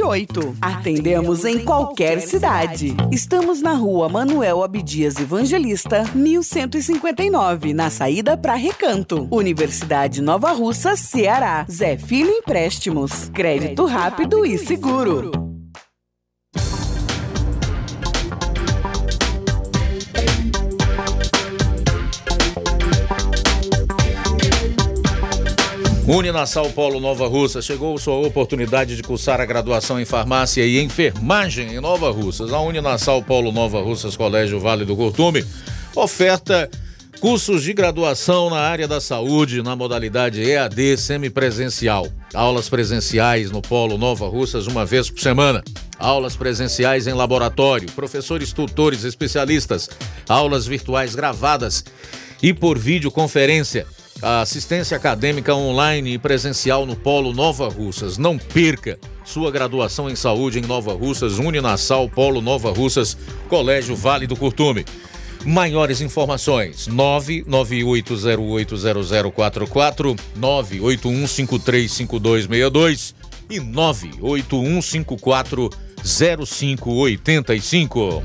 981330698. Atendemos em qualquer cidade. Estamos na rua Manuel Abdias Evangelista, 1159, na saída para Recanto. Universidade Nova Russa, Ceará. Zé Filho Empréstimos. Crédito rápido e seguro. Uninasal Polo Nova Russa chegou sua oportunidade de cursar a graduação em farmácia e enfermagem em Nova Russas. A Uninasal Polo Nova Russas Colégio Vale do Curtume oferta cursos de graduação na área da saúde na modalidade EAD semipresencial. Aulas presenciais no Polo Nova Russas uma vez por semana. Aulas presenciais em laboratório, professores, tutores, especialistas, aulas virtuais gravadas e por videoconferência. A assistência acadêmica online e presencial no Polo Nova Russas. Não perca sua graduação em saúde em Nova Russas, Uninasal Polo Nova Russas, Colégio Vale do Curtume. Maiores informações: 998080044, 981535262 e 981540585.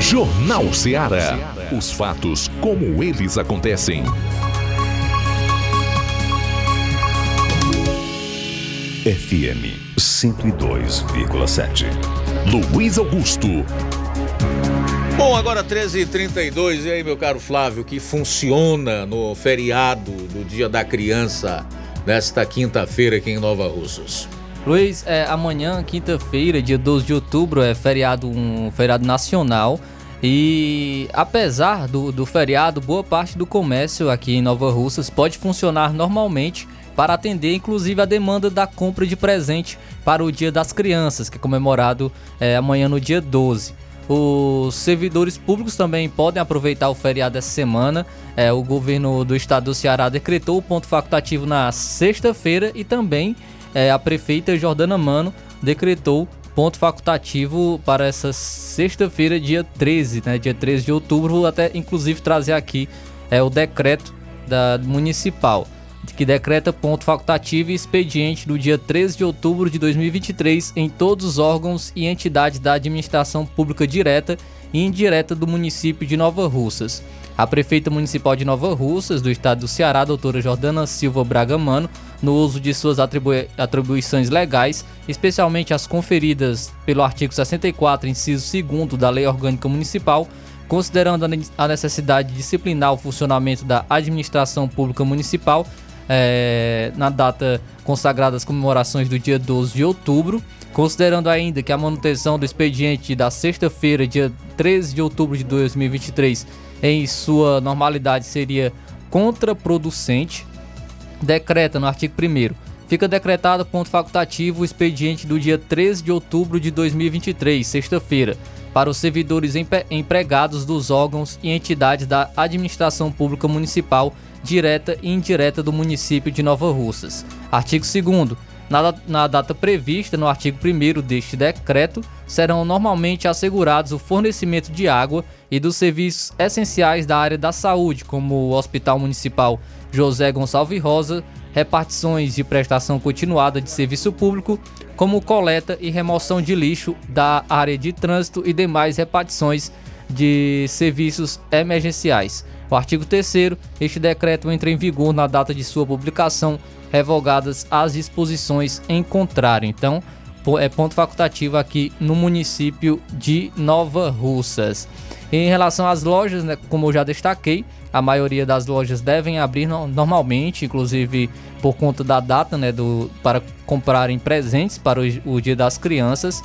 Jornal Ceará. Os fatos como eles acontecem. FM 102,7. Luiz Augusto. Bom, agora 13h32, e aí, meu caro Flávio, que funciona no feriado do Dia da Criança, nesta quinta-feira aqui em Nova Russas? Luiz, é, amanhã, quinta-feira, dia 12 de outubro, é feriado, um feriado nacional. E apesar do, do feriado, boa parte do comércio aqui em Nova Russas pode funcionar normalmente para atender inclusive a demanda da compra de presente para o Dia das Crianças, que é comemorado é, amanhã no dia 12. Os servidores públicos também podem aproveitar o feriado essa semana. É, o governo do estado do Ceará decretou o ponto facultativo na sexta-feira e também é, a prefeita Jordana Mano decretou ponto facultativo para essa sexta-feira, dia 13, né? Dia 13 de outubro. Vou até inclusive trazer aqui é o decreto da municipal, que decreta ponto facultativo e expediente do dia 13 de outubro de 2023 em todos os órgãos e entidades da administração pública direta e indireta do município de Nova Russas. A prefeita municipal de Nova Russas, do estado do Ceará, doutora Jordana Silva Braga Mano, no uso de suas atribui atribuições legais, especialmente as conferidas pelo artigo 64, inciso 2 da Lei Orgânica Municipal, considerando a necessidade de disciplinar o funcionamento da administração pública municipal é, na data consagrada às comemorações do dia 12 de outubro, considerando ainda que a manutenção do expediente da sexta-feira, dia 13 de outubro de 2023, em sua normalidade seria contraproducente, decreta no artigo 1 fica decretado ponto facultativo o expediente do dia 13 de outubro de 2023, sexta-feira, para os servidores empregados dos órgãos e entidades da administração pública municipal direta e indireta do município de Nova Russas. Artigo 2 na, na data prevista no artigo 1 deste decreto, serão normalmente assegurados o fornecimento de água e dos serviços essenciais da área da saúde, como o Hospital Municipal José Gonçalves Rosa, repartições de prestação continuada de serviço público, como coleta e remoção de lixo da área de trânsito e demais repartições de serviços emergenciais. O artigo 3 este decreto entra em vigor na data de sua publicação, revogadas as disposições em contrário. Então, é ponto facultativo aqui no município de Nova Russas. Em relação às lojas, né, como eu já destaquei, a maioria das lojas devem abrir no, normalmente, inclusive por conta da data né, do, para comprarem presentes para o, o Dia das Crianças.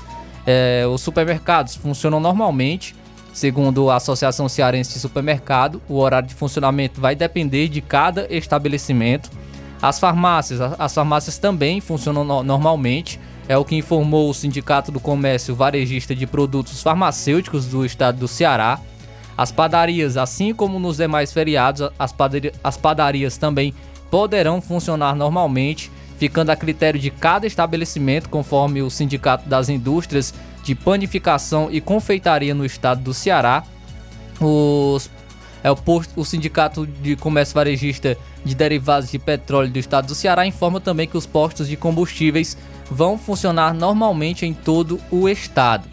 É, os supermercados funcionam normalmente, segundo a Associação Cearense de Supermercado. O horário de funcionamento vai depender de cada estabelecimento. As farmácias, as farmácias também funcionam no, normalmente é o que informou o Sindicato do Comércio Varejista de Produtos Farmacêuticos do estado do Ceará. As padarias, assim como nos demais feriados, as, padari as padarias também poderão funcionar normalmente, ficando a critério de cada estabelecimento, conforme o Sindicato das Indústrias de Panificação e Confeitaria no estado do Ceará. Os é o, posto, o Sindicato de Comércio Varejista de Derivados de Petróleo do Estado do Ceará informa também que os postos de combustíveis vão funcionar normalmente em todo o estado.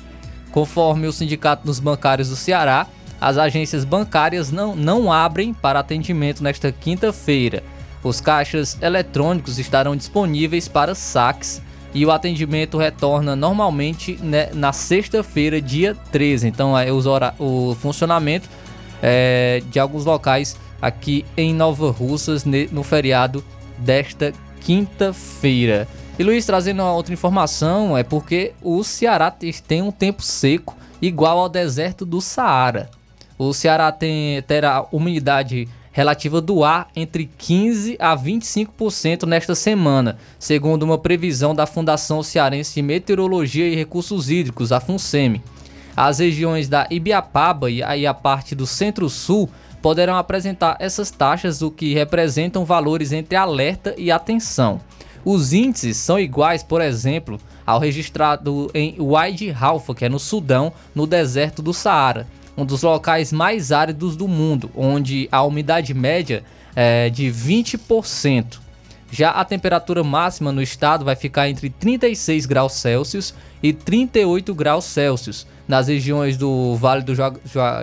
Conforme o Sindicato dos Bancários do Ceará, as agências bancárias não, não abrem para atendimento nesta quinta-feira. Os caixas eletrônicos estarão disponíveis para saques e o atendimento retorna normalmente né, na sexta-feira, dia 13. Então, é, o funcionamento é, de alguns locais aqui em Nova Russas no feriado desta quinta-feira. E Luiz, trazendo uma outra informação, é porque o Ceará tem um tempo seco igual ao deserto do Saara. O Ceará tem, terá umidade relativa do ar entre 15 a 25% nesta semana, segundo uma previsão da Fundação Cearense de Meteorologia e Recursos Hídricos, a FUNSEMI. As regiões da Ibiapaba e a parte do Centro-Sul poderão apresentar essas taxas, o que representam valores entre alerta e atenção. Os índices são iguais, por exemplo, ao registrado em Wadi Halfa, que é no Sudão, no deserto do Saara, um dos locais mais áridos do mundo, onde a umidade média é de 20%. Já a temperatura máxima no estado vai ficar entre 36 graus Celsius e 38 graus Celsius, nas regiões do Vale do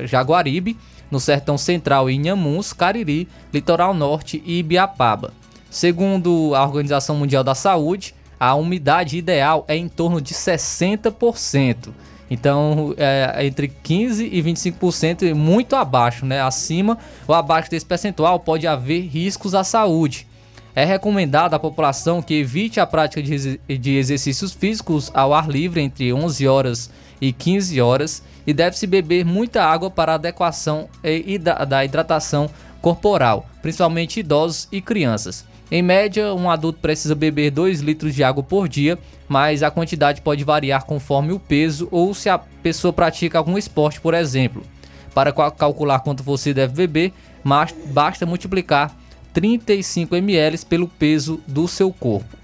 Jaguaribe, no Sertão Central em Inhamuns, Cariri, Litoral Norte e Ibiapaba. Segundo a Organização Mundial da Saúde, a umidade ideal é em torno de 60%. Então, é, entre 15% e 25%, muito abaixo, né? Acima ou abaixo desse percentual pode haver riscos à saúde. É recomendado à população que evite a prática de, de exercícios físicos ao ar livre entre 11 horas e 15 horas e deve-se beber muita água para adequação e, e da, da hidratação corporal, principalmente idosos e crianças. Em média, um adulto precisa beber 2 litros de água por dia, mas a quantidade pode variar conforme o peso ou se a pessoa pratica algum esporte, por exemplo. Para calcular quanto você deve beber, basta multiplicar 35 ml pelo peso do seu corpo.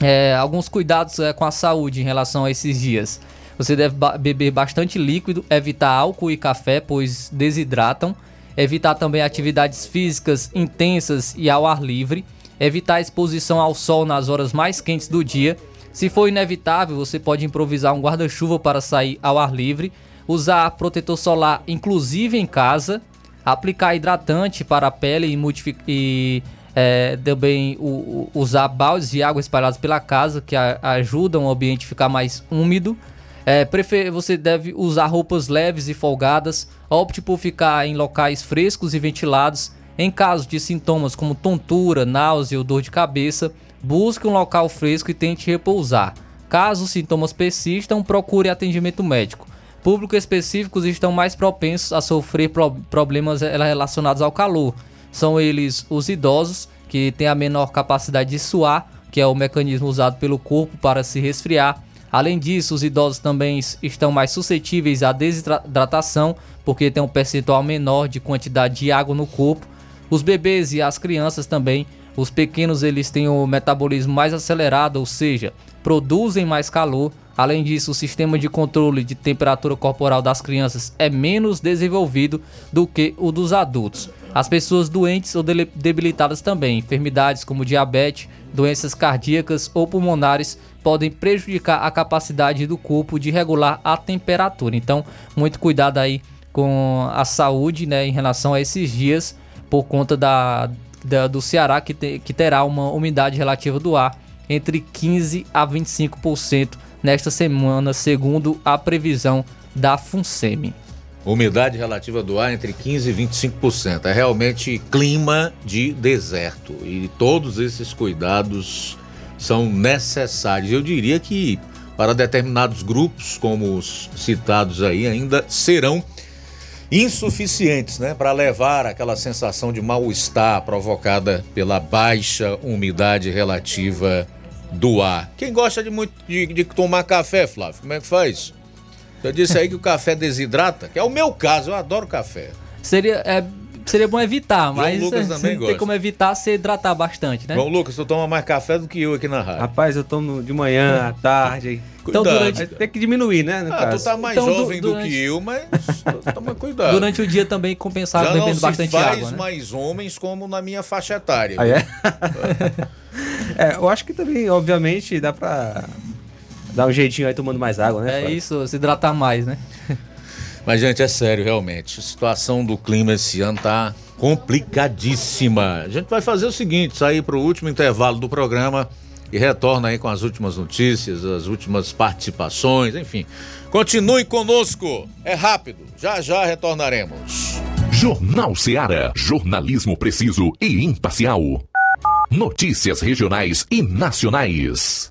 É, alguns cuidados é, com a saúde em relação a esses dias. Você deve beber bastante líquido, evitar álcool e café, pois desidratam. evitar também atividades físicas intensas e ao ar livre, evitar a exposição ao sol nas horas mais quentes do dia. Se for inevitável, você pode improvisar um guarda-chuva para sair ao ar livre, usar protetor solar inclusive em casa, aplicar hidratante para a pele e, e é, também o, o, usar baldes de água espalhados pela casa que a, ajudam o ambiente a ficar mais úmido. É. Você deve usar roupas leves e folgadas. Opte por ficar em locais frescos e ventilados. Em caso de sintomas como tontura, náusea ou dor de cabeça, busque um local fresco e tente repousar. Caso os sintomas persistam, procure atendimento médico. Públicos específicos estão mais propensos a sofrer pro problemas relacionados ao calor. São eles os idosos, que têm a menor capacidade de suar, que é o mecanismo usado pelo corpo para se resfriar, Além disso, os idosos também estão mais suscetíveis à desidratação, porque tem um percentual menor de quantidade de água no corpo. Os bebês e as crianças também, os pequenos eles têm o metabolismo mais acelerado, ou seja, produzem mais calor. Além disso, o sistema de controle de temperatura corporal das crianças é menos desenvolvido do que o dos adultos. As pessoas doentes ou debilitadas também, enfermidades como diabetes, doenças cardíacas ou pulmonares podem prejudicar a capacidade do corpo de regular a temperatura. Então, muito cuidado aí com a saúde, né, em relação a esses dias, por conta da, da do Ceará que, te, que terá uma umidade relativa do ar entre 15 a 25% nesta semana, segundo a previsão da FUNSEMI. Umidade relativa do ar entre 15 e 25%. É realmente clima de deserto e todos esses cuidados são necessários. Eu diria que para determinados grupos, como os citados aí, ainda serão insuficientes, né, para levar aquela sensação de mal-estar provocada pela baixa umidade relativa do ar. Quem gosta de muito de, de tomar café, Flávio, como é que faz? Eu disse aí que o café desidrata, que é o meu caso, eu adoro café. Seria é, seria bom evitar, mas Lucas também tem gosta. como evitar se hidratar bastante, né? João Lucas, tu toma mais café do que eu aqui na rádio. Rapaz, eu tomo de manhã, à tarde. Então, durante... Tem que diminuir, né? no Ah, caso. tu tá mais Então, du- jovem do durante- que eu, mas toma cuidado. Durante o dia também compensar Já bebendo não se bastante faz água, né? mais homens como na minha faixa etária. Ah, é? É, eu acho que também, obviamente, dá pra dar um jeitinho aí tomando mais água, né? É isso, se hidratar mais, né? Mas, gente, é sério, realmente. A situação do clima esse ano tá complicadíssima. A gente vai fazer o seguinte: sair para o último intervalo do programa e retorna aí com as últimas notícias, as últimas participações, enfim. Continue conosco, é rápido, já já retornaremos. Jornal Seara. Jornalismo preciso e imparcial. Notícias regionais e nacionais.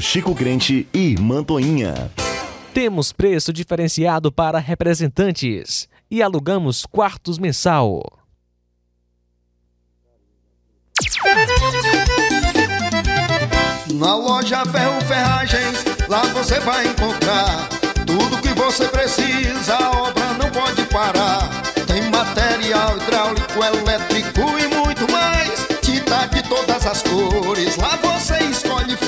Chico Crente e Mantoinha. Temos preço diferenciado para representantes e alugamos quartos mensal. Na loja Ferro Ferragens, lá você vai encontrar tudo que você precisa, a obra não pode parar. Tem material hidráulico, elétrico e muito mais. Tinta de todas as cores, lá você escolhe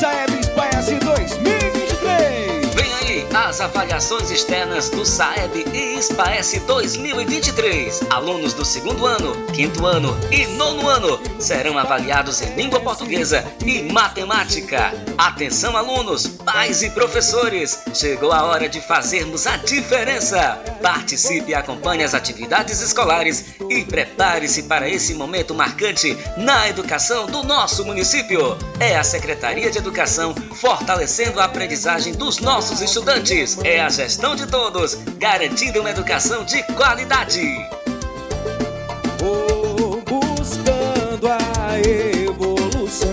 Renova Russas, no Saeb Espace 2023. Vem aí as as avaliações externas do SAEB e SPAES 2023. Alunos do segundo ano, quinto ano e nono ano serão avaliados em língua portuguesa e matemática. Atenção, alunos, pais e professores! Chegou a hora de fazermos a diferença. Participe e acompanhe as atividades escolares e prepare-se para esse momento marcante na educação do nosso município. É a Secretaria de Educação fortalecendo a aprendizagem dos nossos estudantes. É a gestão de todos, garantindo uma educação de qualidade. Vou buscando a evolução.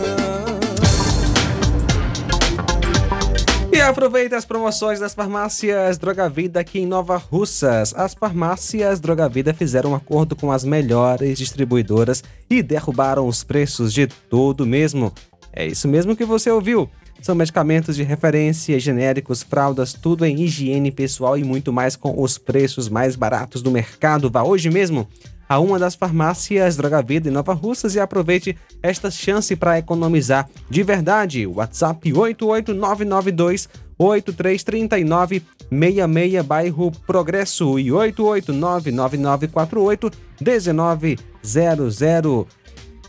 E aproveita as promoções das farmácias Droga Vida aqui em Nova Russas. As farmácias Droga Vida fizeram um acordo com as melhores distribuidoras e derrubaram os preços de tudo mesmo. É isso mesmo que você ouviu. São medicamentos de referência, genéricos, fraldas, tudo em higiene pessoal e muito mais com os preços mais baratos do mercado. Vá hoje mesmo a uma das farmácias Droga Vida em Nova Russas e aproveite esta chance para economizar de verdade. WhatsApp 88992 8339 66 bairro Progresso e 8899948 1900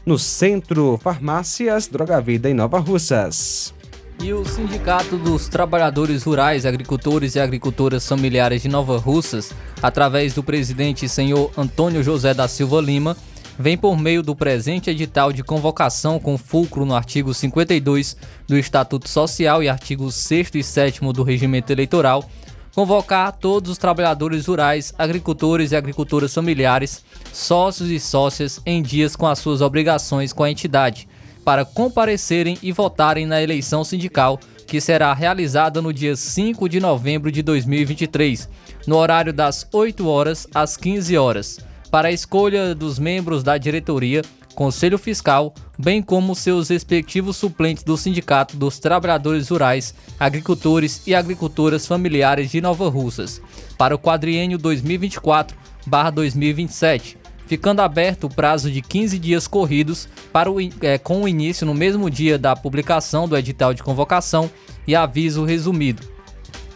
no Centro Farmácias Droga Vida em Nova Russas. E o Sindicato dos Trabalhadores Rurais, Agricultores e Agricultoras Familiares de Nova Russas, através do presidente senhor Antônio José da Silva Lima, vem por meio do presente edital de convocação com fulcro no artigo 52 do Estatuto Social e artigos 6 e 7 do Regimento Eleitoral, convocar todos os trabalhadores rurais, agricultores e agricultoras familiares, sócios e sócias em dias com as suas obrigações com a entidade para comparecerem e votarem na eleição sindical, que será realizada no dia 5 de novembro de 2023, no horário das 8 horas às 15 horas, para a escolha dos membros da diretoria, Conselho Fiscal, bem como seus respectivos suplentes do Sindicato dos Trabalhadores Rurais, Agricultores e Agricultoras Familiares de Nova Russas, para o quadriênio 2024-2027 ficando aberto o prazo de 15 dias corridos para o, é, com o início no mesmo dia da publicação do edital de convocação e aviso resumido,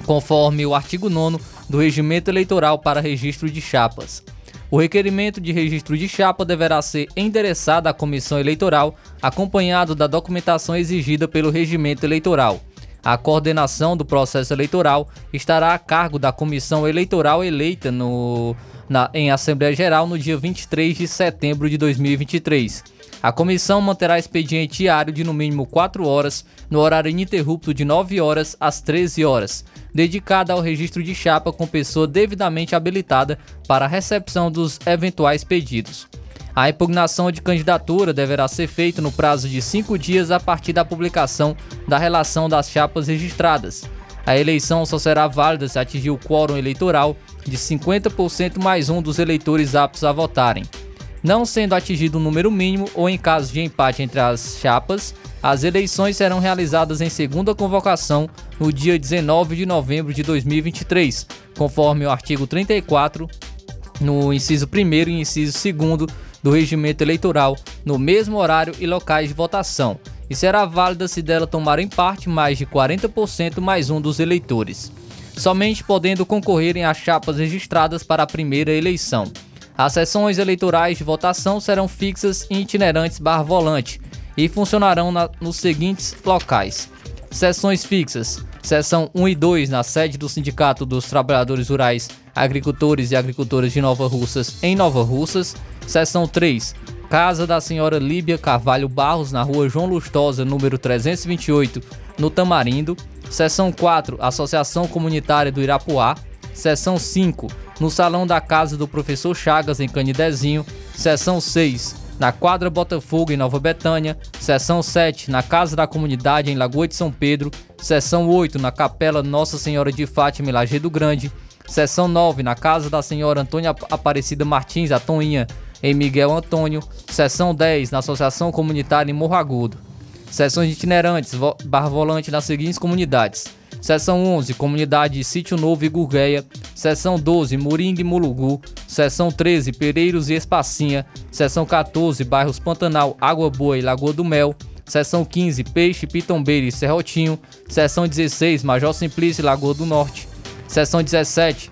conforme o artigo 9 do Regimento Eleitoral para registro de chapas. O requerimento de registro de chapa deverá ser endereçado à comissão eleitoral, acompanhado da documentação exigida pelo regimento eleitoral. A coordenação do processo eleitoral estará a cargo da comissão eleitoral eleita no, na, em Assembleia Geral no dia 23 de setembro de 2023. A comissão manterá expediente diário de no mínimo 4 horas, no horário ininterrupto de 9 horas às 13 horas, dedicada ao registro de chapa com pessoa devidamente habilitada para a recepção dos eventuais pedidos. A impugnação de candidatura deverá ser feita no prazo de cinco dias a partir da publicação da relação das chapas registradas. A eleição só será válida se atingir o quórum eleitoral de 50% mais um dos eleitores aptos a votarem. Não sendo atingido o um número mínimo ou em caso de empate entre as chapas, as eleições serão realizadas em segunda convocação no dia 19 de novembro de 2023, conforme o artigo 34, no inciso 1 e inciso 2 do regimento eleitoral, no mesmo horário e locais de votação, e será válida se dela tomarem parte mais de 40% mais um dos eleitores somente podendo concorrerem a chapas registradas para a primeira eleição. As sessões eleitorais de votação serão fixas e itinerantes barra volante e funcionarão na, nos seguintes locais: sessões fixas, seção 1 e 2 na sede do Sindicato dos Trabalhadores Rurais, Agricultores e Agricultoras de Nova Russas, em Nova Russas, seção 3, Casa da Senhora Líbia Carvalho Barros, na rua João Lustosa, número 328, no Tamarindo, Seção 4, Associação Comunitária do Irapuá. Seção 5, no Salão da Casa do Professor Chagas, em Canidezinho. Seção 6, na Quadra Botafogo, em Nova Betânia. Seção 7, na Casa da Comunidade, em Lagoa de São Pedro. Seção 8, na Capela Nossa Senhora de Fátima, em Lajeado Grande. Seção 9, na Casa da Senhora Antônia Aparecida Martins, a Toinha, em Miguel Antônio. Seção 10, na Associação Comunitária em Morro Agudo. Seções itinerantes, barra volante nas seguintes comunidades. Seção 11, Comunidade Sítio Novo e Gurgueia. Seção 12, Moringa e Mulugu. Seção 13, Pereiros e Espacinha. Seção 14, Bairros Pantanal, Água Boa e Lagoa do Mel. Seção 15, Peixe, Pitombeira e Serrotinho. Seção 16, Major Simplício e Lagoa do Norte. Seção 17,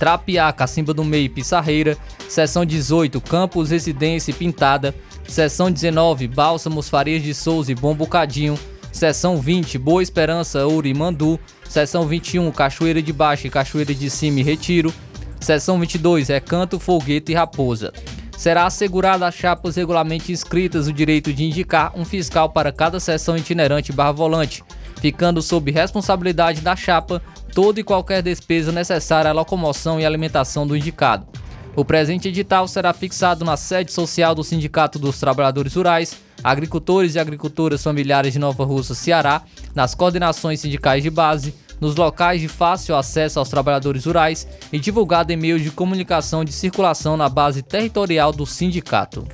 Trapiá, Cacimba do Meio e Pissarreira. Seção 18, Campos, Residência e Pintada. Seção 19, Bálsamos, Farias de Souza e Bom Bocadinho. Seção 20, Boa Esperança, Ouro e Mandu. Seção 21, Cachoeira de Baixo e Cachoeira de Cima e Retiro. Seção 22, Recanto, Folgueta e Raposa. Será assegurado às chapas regularmente inscritas o direito de indicar um fiscal para cada seção itinerante barra volante, ficando sob responsabilidade da chapa toda e qualquer despesa necessária à locomoção e alimentação do indicado. O presente edital será fixado na sede social do Sindicato dos Trabalhadores Rurais, Agricultores e Agricultoras Familiares de Nova Russa, Ceará, nas coordenações sindicais de base, nos locais de fácil acesso aos trabalhadores rurais e divulgado em meios de comunicação de circulação na base territorial do sindicato.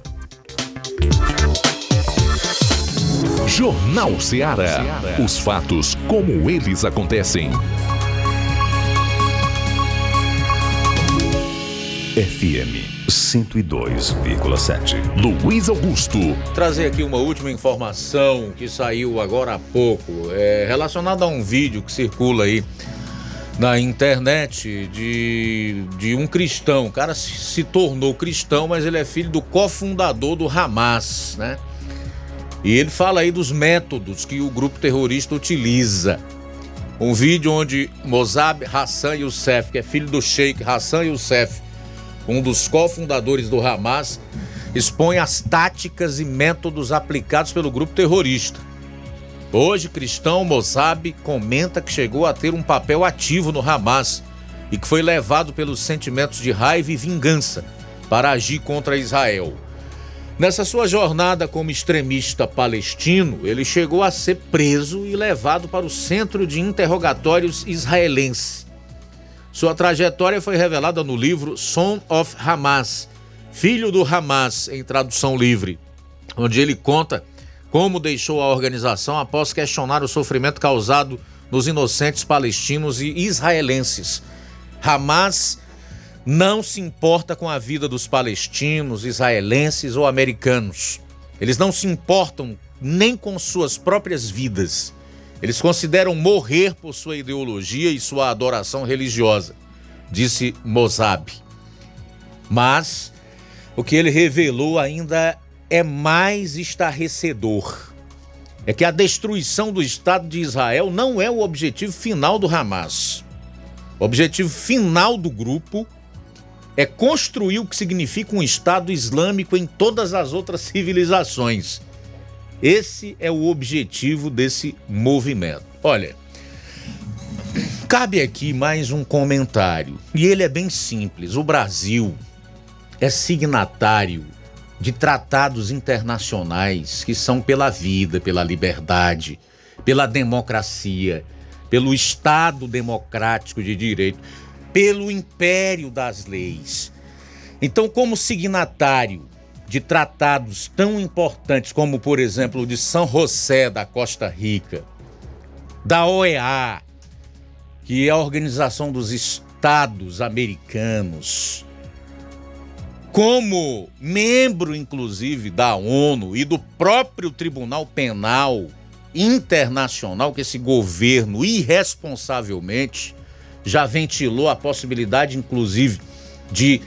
Jornal Ceará. Os fatos como eles acontecem. FM 102,7. Luiz Augusto. Trazer aqui uma última informação que saiu agora há pouco, é, relacionada a um vídeo que circula aí na internet de, de um cristão. O cara se, se tornou cristão, mas ele é filho do cofundador do Hamas, né? E ele fala aí dos métodos que o grupo terrorista utiliza. Um vídeo onde Mozab Hassan Youssef, que é filho do Sheikh Hassan Youssef, um dos cofundadores do Hamas, expõe as táticas e métodos aplicados pelo grupo terrorista. Hoje, cristão Mossab comenta que chegou a ter um papel ativo no Hamas e que foi levado pelos sentimentos de raiva e vingança para agir contra Israel. Nessa sua jornada como extremista palestino, ele chegou a ser preso e levado para o centro de interrogatórios israelense. Sua trajetória foi revelada no livro Son of Hamas, Filho do Hamas, em tradução livre, onde ele conta como deixou a organização após questionar o sofrimento causado nos inocentes palestinos e israelenses. Hamas não se importa com a vida dos palestinos, israelenses ou americanos. Eles não se importam nem com suas próprias vidas. Eles consideram morrer por sua ideologia e sua adoração religiosa, disse Mozab. Mas o que ele revelou ainda é mais estarrecedor. É que a destruição do Estado de Israel não é o objetivo final do Hamas. O objetivo final do grupo é construir o que significa um Estado Islâmico em todas as outras civilizações. Esse é o objetivo desse movimento. Olha, cabe aqui mais um comentário, e ele é bem simples. O Brasil é signatário de tratados internacionais que são pela vida, pela liberdade, pela democracia, pelo Estado democrático de direito, pelo império das leis. Então, como signatário de tratados tão importantes como, por exemplo, o de São José da Costa Rica, da OEA, que é a Organização dos Estados Americanos, como membro, inclusive, da ONU e do próprio Tribunal Penal Internacional, que esse governo irresponsavelmente já ventilou a possibilidade, inclusive, de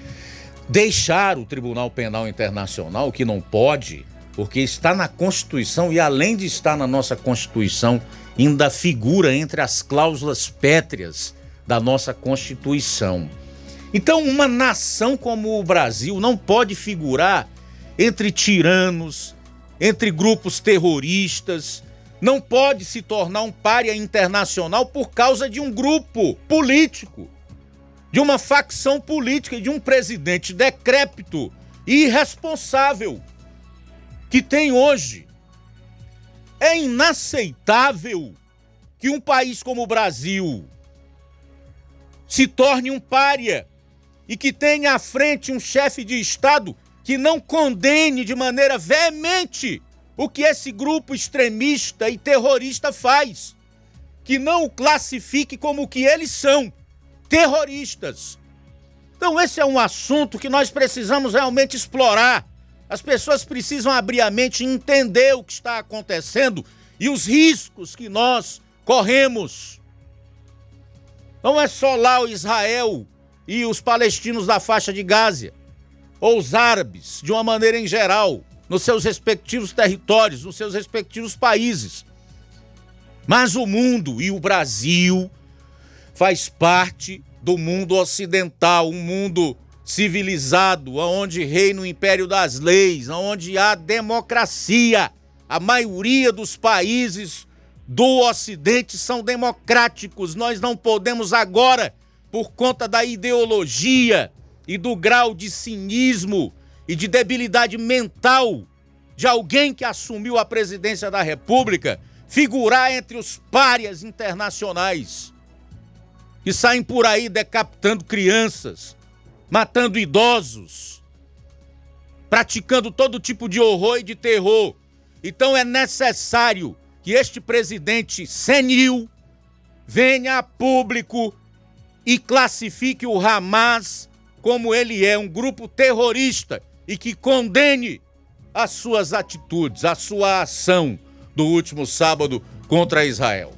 deixar o Tribunal Penal Internacional, que não pode, porque está na Constituição e além de estar na nossa Constituição, ainda figura entre as cláusulas pétreas da nossa Constituição. Então, uma nação como o Brasil não pode figurar entre tiranos, entre grupos terroristas, não pode se tornar um pária internacional por causa de um grupo político de uma facção política e de um presidente decrépito e irresponsável que tem hoje. É inaceitável que um país como o Brasil se torne um pária e que tenha à frente um chefe de Estado que não condene de maneira veemente o que esse grupo extremista e terrorista faz, que não o classifique como o que eles são terroristas. Então, esse é um assunto que nós precisamos realmente explorar. As pessoas precisam abrir a mente e entender o que está acontecendo e os riscos que nós corremos. Não é só lá o Israel e os palestinos da faixa de Gaza, ou os árabes, de uma maneira em geral, nos seus respectivos territórios, nos seus respectivos países. Mas o mundo e o Brasil faz parte do mundo ocidental, um mundo civilizado, onde reina o império das leis, onde há democracia. A maioria dos países do Ocidente são democráticos. Nós não podemos agora, por conta da ideologia e do grau de cinismo e de debilidade mental de alguém que assumiu a presidência da República, figurar entre os párias internacionais que saem por aí decapitando crianças, matando idosos, praticando todo tipo de horror e de terror. Então é necessário que este presidente senil venha a público e classifique o Hamas como ele é, um grupo terrorista, e que condene as suas atitudes, a sua ação do último sábado contra Israel.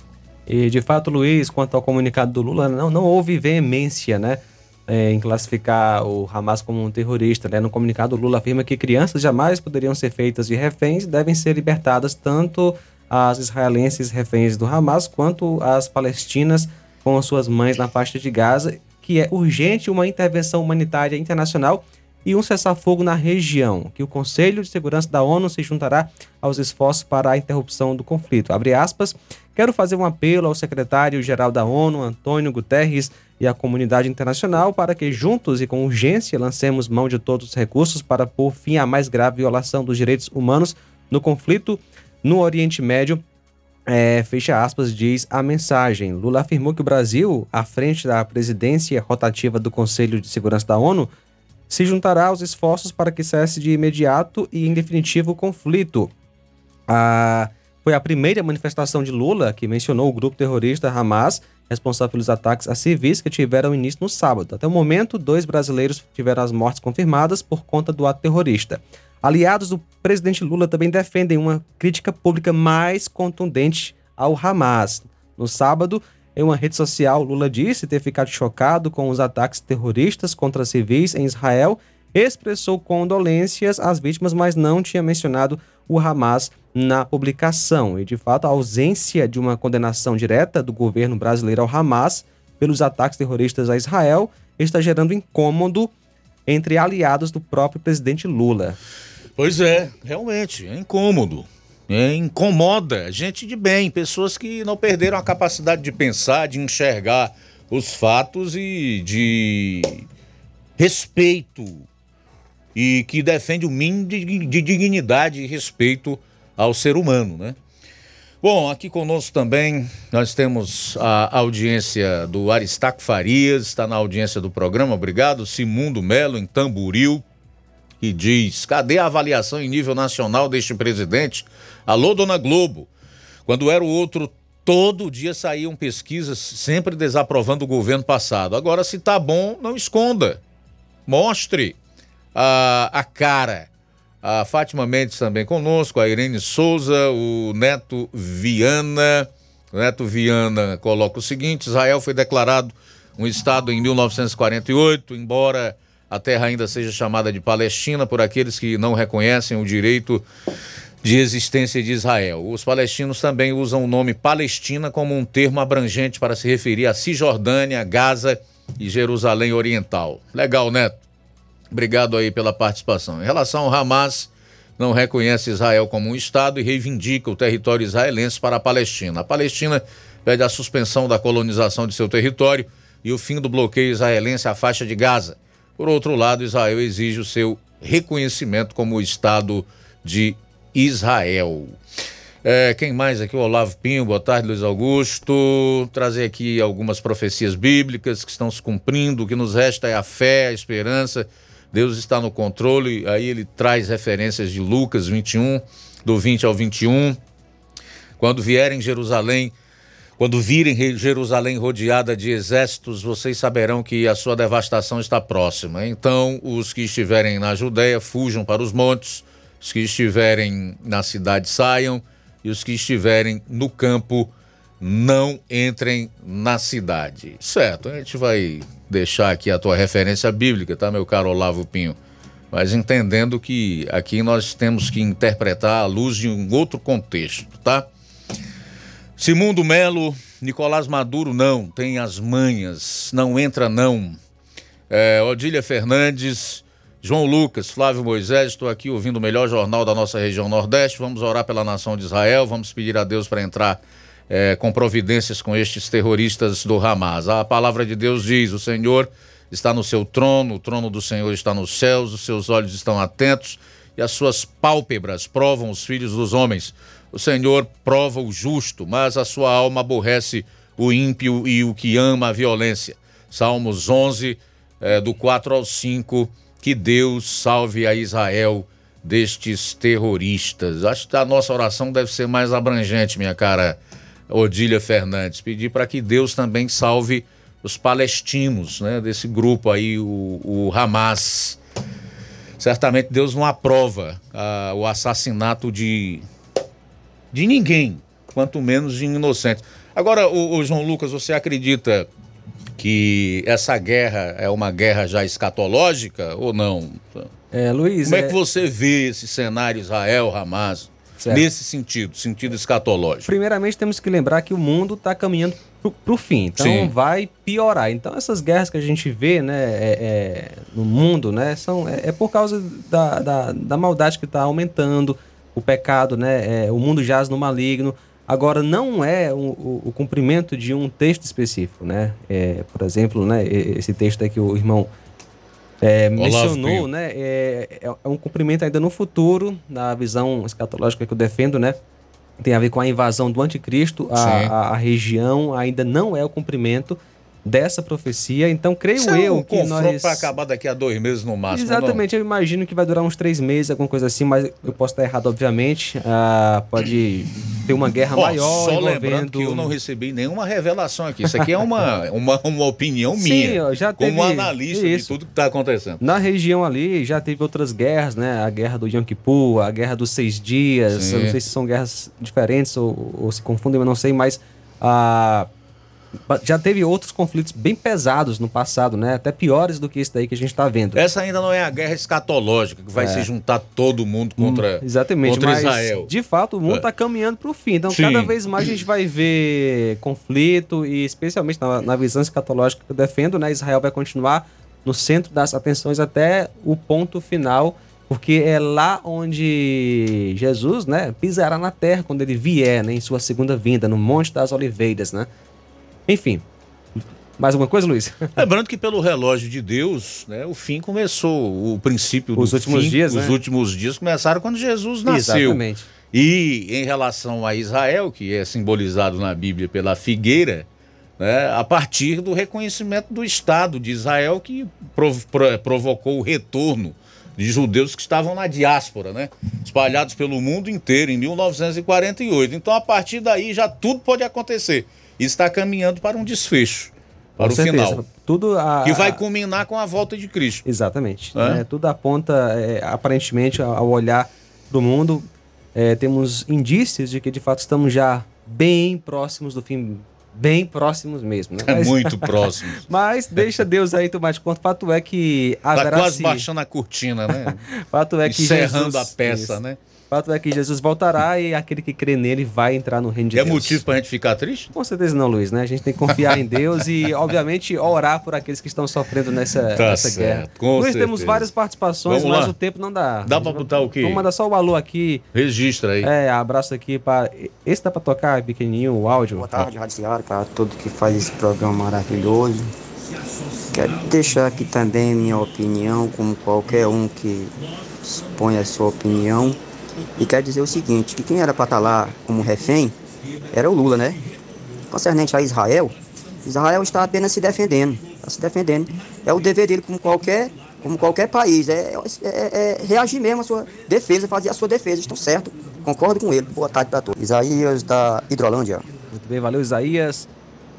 E de fato, Luiz, quanto ao comunicado do Lula, não, não houve veemência, né? É, em classificar o Hamas como um terrorista. Né? No comunicado, Lula afirma que crianças jamais poderiam ser feitas de reféns e devem ser libertadas tanto as israelenses reféns do Hamas quanto as palestinas com suas mães na faixa de Gaza, que é urgente uma intervenção humanitária internacional e um cessar-fogo na região, que o Conselho de Segurança da ONU se juntará aos esforços para a interrupção do conflito. Abre aspas, quero fazer um apelo ao secretário-geral da ONU, Antônio Guterres, e à comunidade internacional para que juntos e com urgência lancemos mão de todos os recursos para pôr fim à mais grave violação dos direitos humanos no conflito no Oriente Médio. É, fecha aspas, diz a mensagem. Lula afirmou que o Brasil, à frente da presidência rotativa do Conselho de Segurança da ONU, se juntará aos esforços para que cesse de imediato e em definitivo o conflito. A, foi a primeira manifestação de Lula que mencionou o grupo terrorista Hamas, responsável pelos ataques a civis que tiveram início no sábado. Até o momento, dois brasileiros tiveram as mortes confirmadas por conta do ato terrorista. Aliados do presidente Lula também defendem uma crítica pública mais contundente ao Hamas. No sábado, em uma rede social, Lula disse ter ficado chocado com os ataques terroristas contra civis em Israel, expressou condolências às vítimas, mas não tinha mencionado o Hamas na publicação. E, de fato, a ausência de uma condenação direta do governo brasileiro ao Hamas pelos ataques terroristas a Israel está gerando incômodo entre aliados do próprio presidente Lula. Pois é, realmente, é incômodo. É, incomoda gente de bem, pessoas que não perderam a capacidade de pensar, de enxergar os fatos e de respeito e que defende o mínimo de, de dignidade e respeito ao ser humano, né? Bom, aqui conosco também nós temos a audiência do Aristaco Farias, está na audiência do programa, obrigado. Simundo Melo, em Tamburil e diz: cadê a avaliação em nível nacional deste presidente? Alô, dona Globo. Quando era o outro, todo dia saíam pesquisas sempre desaprovando o governo passado. Agora, se tá bom, não esconda. Mostre a, a cara. A Fátima Mendes também conosco, a Irene Souza, o Neto Viana. Neto Viana coloca o seguinte: Israel foi declarado um Estado em 1948, embora a terra ainda seja chamada de Palestina por aqueles que não reconhecem o direito de existência de Israel. Os palestinos também usam o nome Palestina como um termo abrangente para se referir a Cisjordânia, Gaza e Jerusalém Oriental. Legal, Neto. Obrigado aí pela participação. Em relação ao Hamas, não reconhece Israel como um Estado e reivindica o território israelense para a Palestina. A Palestina pede a suspensão da colonização de seu território e o fim do bloqueio israelense à faixa de Gaza. Por outro lado, Israel exige o seu reconhecimento como Estado de Israel. É, quem mais aqui? O Olavo Pinho, boa tarde, Luiz Augusto. Trazer aqui algumas profecias bíblicas que estão se cumprindo. O que nos resta é a fé, a esperança. Deus está no controle. Aí ele traz referências de Lucas 21, do 20 ao 21. Quando vierem Jerusalém, quando virem Jerusalém rodeada de exércitos, vocês saberão que a sua devastação está próxima. Então, os que estiverem na Judéia fujam para os montes, os que estiverem na cidade saiam, e os que estiverem no campo não entrem na cidade. Certo, a gente vai deixar aqui a tua referência bíblica, tá, meu caro Olavo Pinho? Mas entendendo que aqui nós temos que interpretar à luz de um outro contexto, tá? Simundo Melo, Nicolás Maduro não, tem as manhas, não entra não. É, Odília Fernandes, João Lucas, Flávio Moisés, estou aqui ouvindo o melhor jornal da nossa região Nordeste. Vamos orar pela nação de Israel, vamos pedir a Deus para entrar é, com providências com estes terroristas do Hamas. A palavra de Deus diz: o Senhor está no seu trono, o trono do Senhor está nos céus, os seus olhos estão atentos e as suas pálpebras provam os filhos dos homens. O Senhor prova o justo, mas a sua alma aborrece o ímpio e o que ama a violência. Salmos 11, é, do 4 ao 5. Que Deus salve a Israel destes terroristas. Acho que a nossa oração deve ser mais abrangente, minha cara Odília Fernandes. Pedir para que Deus também salve os palestinos, né, desse grupo aí, o, o Hamas. Certamente Deus não aprova ah, o assassinato de, de ninguém, quanto menos de inocentes. Agora, o, o João Lucas, você acredita que essa guerra é uma guerra já escatológica ou não? É, Luiz. Como é, é que você vê esse cenário Israel-Hamas? Nesse sentido, sentido escatológico. Primeiramente, temos que lembrar que o mundo está caminhando para o fim, então Sim. vai piorar. Então, essas guerras que a gente vê né, é- é, no mundo né, são, é, é por causa da, da, da maldade que está aumentando, o pecado, né, é, o mundo jaz no maligno. Agora, não é o, o- o cumprimento de um texto específico. Né? É, por exemplo, né, esse texto que o irmão é, mencionou, Pinho. né? É, é- é um cumprimento ainda no futuro, na visão escatológica que eu defendo, né? Tem a ver com a invasão do anticristo. A, Sim. a, a região ainda não é o cumprimento dessa profecia. Então, creio Isso é eu um que nós. para acabar daqui a dois meses no máximo. não? Exatamente, eu imagino que vai durar uns três meses, alguma coisa assim, mas eu posso estar errado, obviamente. Ah, pode ter uma guerra Ó, maior só envolvendo... lembrando que eu não recebi nenhuma revelação aqui. Isso aqui é uma, uma, uma opinião Sim, minha. ó, já como teve analista de isso. tudo que está acontecendo. Na região ali já teve outras guerras, né? A guerra do Yom Kippur, a guerra dos seis dias. Sim. Eu não sei se são guerras diferentes ou, ou se confundem, eu não sei, mas ah, já teve outros conflitos bem pesados no passado, né? Até piores do que esse daí que a gente está vendo. Essa ainda não é a guerra escatológica, que vai É. se juntar todo mundo contra, Hum, Exatamente, contra mas Israel. de fato o mundo É. está caminhando para o fim. Então, Sim. cada vez mais a gente vai ver conflito e, especialmente na, na visão escatológica que eu defendo, né? Israel vai continuar no centro das atenções até o ponto final, porque é lá onde Jesus, né, pisará na terra quando ele vier, né, em sua segunda vinda, no Monte das Oliveiras, né? Enfim. Mais alguma coisa, Luiz? Lembrando que pelo relógio de Deus, né, o fim começou, o princípio Os últimos fim, dias, os né? últimos dias começaram quando Jesus nasceu. Exatamente. E em relação a Israel, que é simbolizado na Bíblia pela figueira, né, a partir do reconhecimento do Estado de Israel que prov- pro- provocou o retorno de judeus que estavam na diáspora, né, espalhados pelo mundo inteiro em 1948. Então, a partir daí, já tudo pode acontecer. Está caminhando para um desfecho, para Com o certeza. final. Tudo a, Que vai culminar com a volta de Cristo. Exatamente. É? né? Tudo aponta, é, aparentemente, ao olhar do mundo, é, temos indícios de que, de fato, estamos já bem próximos do fim, bem próximos mesmo. Né? É muito próximo. Mas deixa Deus aí tomar de conta. Fato é que Está quase se- baixando a cortina, né? Fato é que Encerrando Jesus, a peça, Isso. né? Fato é que Jesus voltará e aquele que crê nele vai entrar no reino de É Deus. motivo pra gente ficar triste? Com certeza não, Luiz, né? A gente tem que confiar em Deus e, obviamente, orar por aqueles que estão sofrendo nessa, Tá nessa certo, guerra. com Luiz, certeza. temos várias participações, Vamos mas lá. o tempo não dá. Dá pra botar o quê? Vamos mandar só o alô aqui. Registra aí. É, abraço aqui para. Esse dá pra tocar pequenininho o áudio? Boa tarde, Rádio Ceará, para todo que faz esse programa maravilhoso. Quero deixar aqui também minha opinião, como qualquer um que expõe a sua opinião. E quero dizer o seguinte, que quem era para estar lá como refém era o Lula, né? Concernente a Israel, Israel está apenas se defendendo, está se defendendo. É o dever dele como qualquer, como qualquer país, é, é- é reagir mesmo à sua defesa, fazer a sua defesa, estão certo, concordo com ele. Boa tarde para todos. Isaías da Hidrolândia. Muito bem, valeu, Isaías.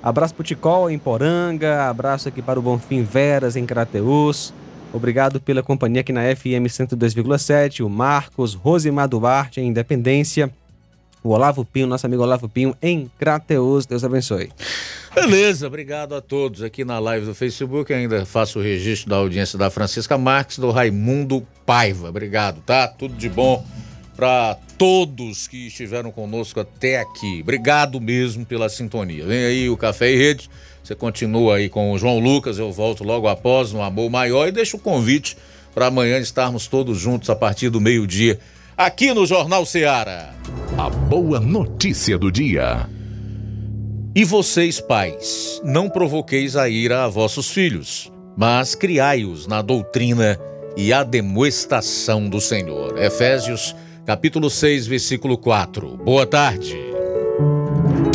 Abraço pro Ticol em Poranga, abraço aqui para o Bonfim Veras em Crateus. Obrigado pela companhia aqui na FM 102,7. O Marcos, Rosimar Duarte em Independência. O Olavo Pinho, nosso amigo Olavo Pinho, em Crateus. Deus abençoe. Beleza, obrigado a todos aqui na live do Facebook. Ainda faço o registro da audiência da Francisca Marques, do Raimundo Paiva. Obrigado, tá? Tudo de bom para todos que estiveram conosco até aqui. Obrigado mesmo pela sintonia. Vem aí o Café e Rede. Você continua aí com o João Lucas. Eu volto logo após no Amor Maior e deixo o convite para amanhã estarmos todos juntos a partir do meio-dia aqui no Jornal Ceará. A boa notícia do dia. E vocês, pais, não provoqueis a ira a vossos filhos, mas criai-os na doutrina e ademoestação do Senhor. Efésios, capítulo 6, versículo 4. Boa tarde.